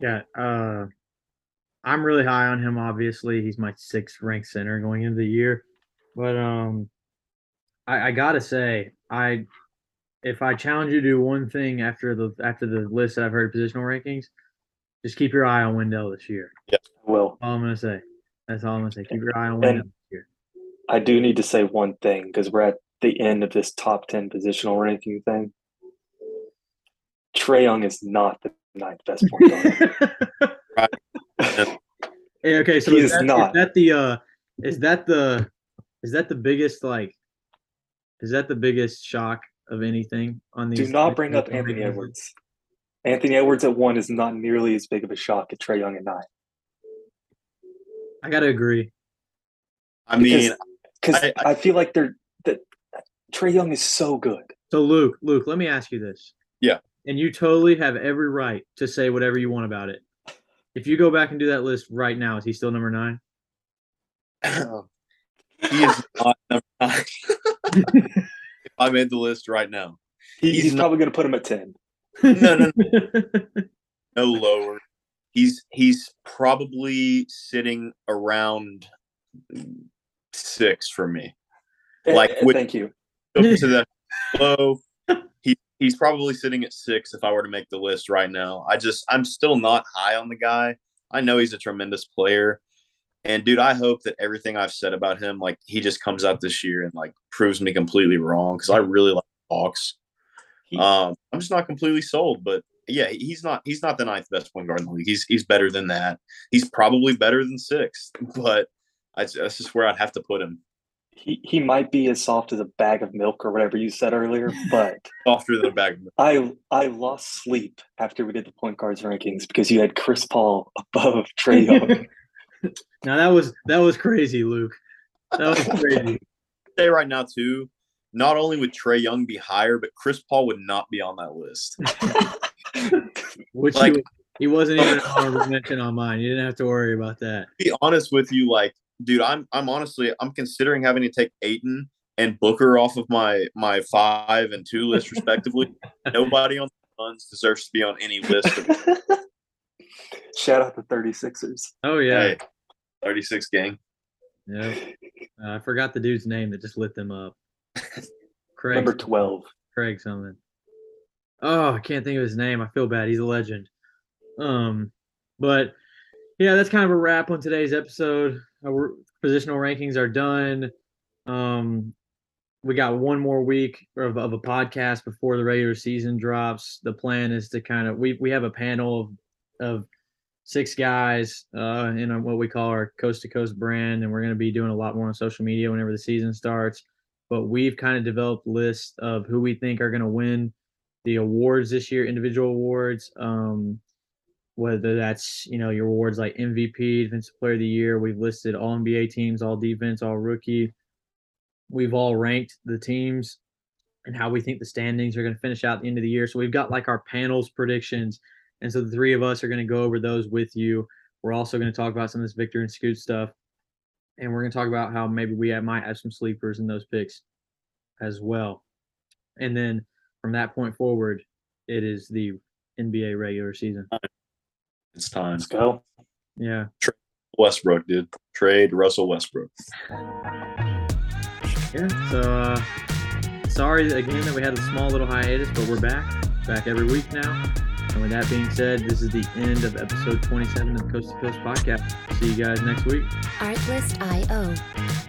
Yeah, uh I'm really high on him obviously. He's my 6th ranked center going into the year. But um I, I gotta say, I if I challenge you to do one thing after the after the list that I've heard of positional rankings, just keep your eye on Wendell this year. Yeah, will. all I'm gonna say. That's all I'm gonna say. Keep your eye on Wendell this year. I do need to say one thing because we're at the end of this top ten positional ranking thing. Trae Young is not the ninth best point guard. right. okay, so he is, is that, not. is that the uh is that the is that the biggest like is that the biggest shock of anything on these? Do not bring up Anthony Edwards. Anthony Edwards at one is not nearly as big of a shock as Trae Young at nine. I gotta agree. I mean, because I, I, I, feel like they're that Trae Young is so good. So Luke, Luke, let me ask you this. Yeah. And you totally have every right to say whatever you want about it. If you go back and do that list right now, is he still number nine? he is not number nine. if I made the list right now, he's, he's probably going to put him at ten. No, no, no, no lower. He's he's probably sitting around six for me. Eh, like, with, thank you. to that low, he he's probably sitting at six if I were to make the list right now. I just I'm still not high on the guy. I know he's a tremendous player. And dude, I hope that everything I've said about him, like he just comes out this year and like proves me completely wrong because I really like Hawks. Um, I'm just not completely sold, but yeah, he's not he's not the ninth best point guard in the league. He's he's better than that. He's probably better than sixth, but I, that's just where I'd have to put him. he, he might be as soft as a bag of milk or whatever you said earlier, but Softer than a bag of milk. I I lost sleep after we did the point guards rankings because you had Chris Paul above Trae Young. Now that was that was crazy, Luke. That was crazy. Say right now too. Not only would Trae Young be higher, but Chris Paul would not be on that list. Which Like- he, he wasn't even an honorable mention on mine. You didn't have to worry about that. To be honest with you, like, dude, I'm I'm honestly I'm considering having to take Ayton and Booker off of my my five and two list respectively. Nobody on the Suns deserves to be on any list. Of, Shout out the 36ers. Oh yeah, Hey, 36 gang. yeah. Uh, I forgot the dude's name that just lit them up. Craig. Number 12. Craig something. Oh, I can't think of his name. I feel bad. He's a legend. Um, but yeah, that's kind of a wrap on today's episode. Our positional rankings are done. Um, we got one more week of, of a podcast before the regular season drops. The plan is to kind of we we have a panel of of six guys uh in what we call our coast to coast brand, and we're going to be doing a lot more on social media whenever the season starts but we've kind of developed lists of who we think are going to win the awards this year, individual awards. Um, whether that's you know your awards like MVP, Defensive Player of the Year. We've listed all NBA teams, all defense, all rookie. We've all ranked the teams and how we think the standings are going to finish out the end of the year. So we've got like our panels predictions, and so the three of us are going to go over those with you. We're also going to talk about some of this Victor and Scoot stuff and we're going to talk about how maybe we have, might have some sleepers in those picks as well. And then from that point forward, it is the NBA regular season. It's time. Let's go. Yeah. Westbrook, dude. Trade Russell Westbrook. Yeah. So uh sorry again that we had a small little hiatus, but we're back. Back every week now. And with that being said, this is the end of episode 27 of the Coast to Coast podcast. See you guys next week. Artlist.io.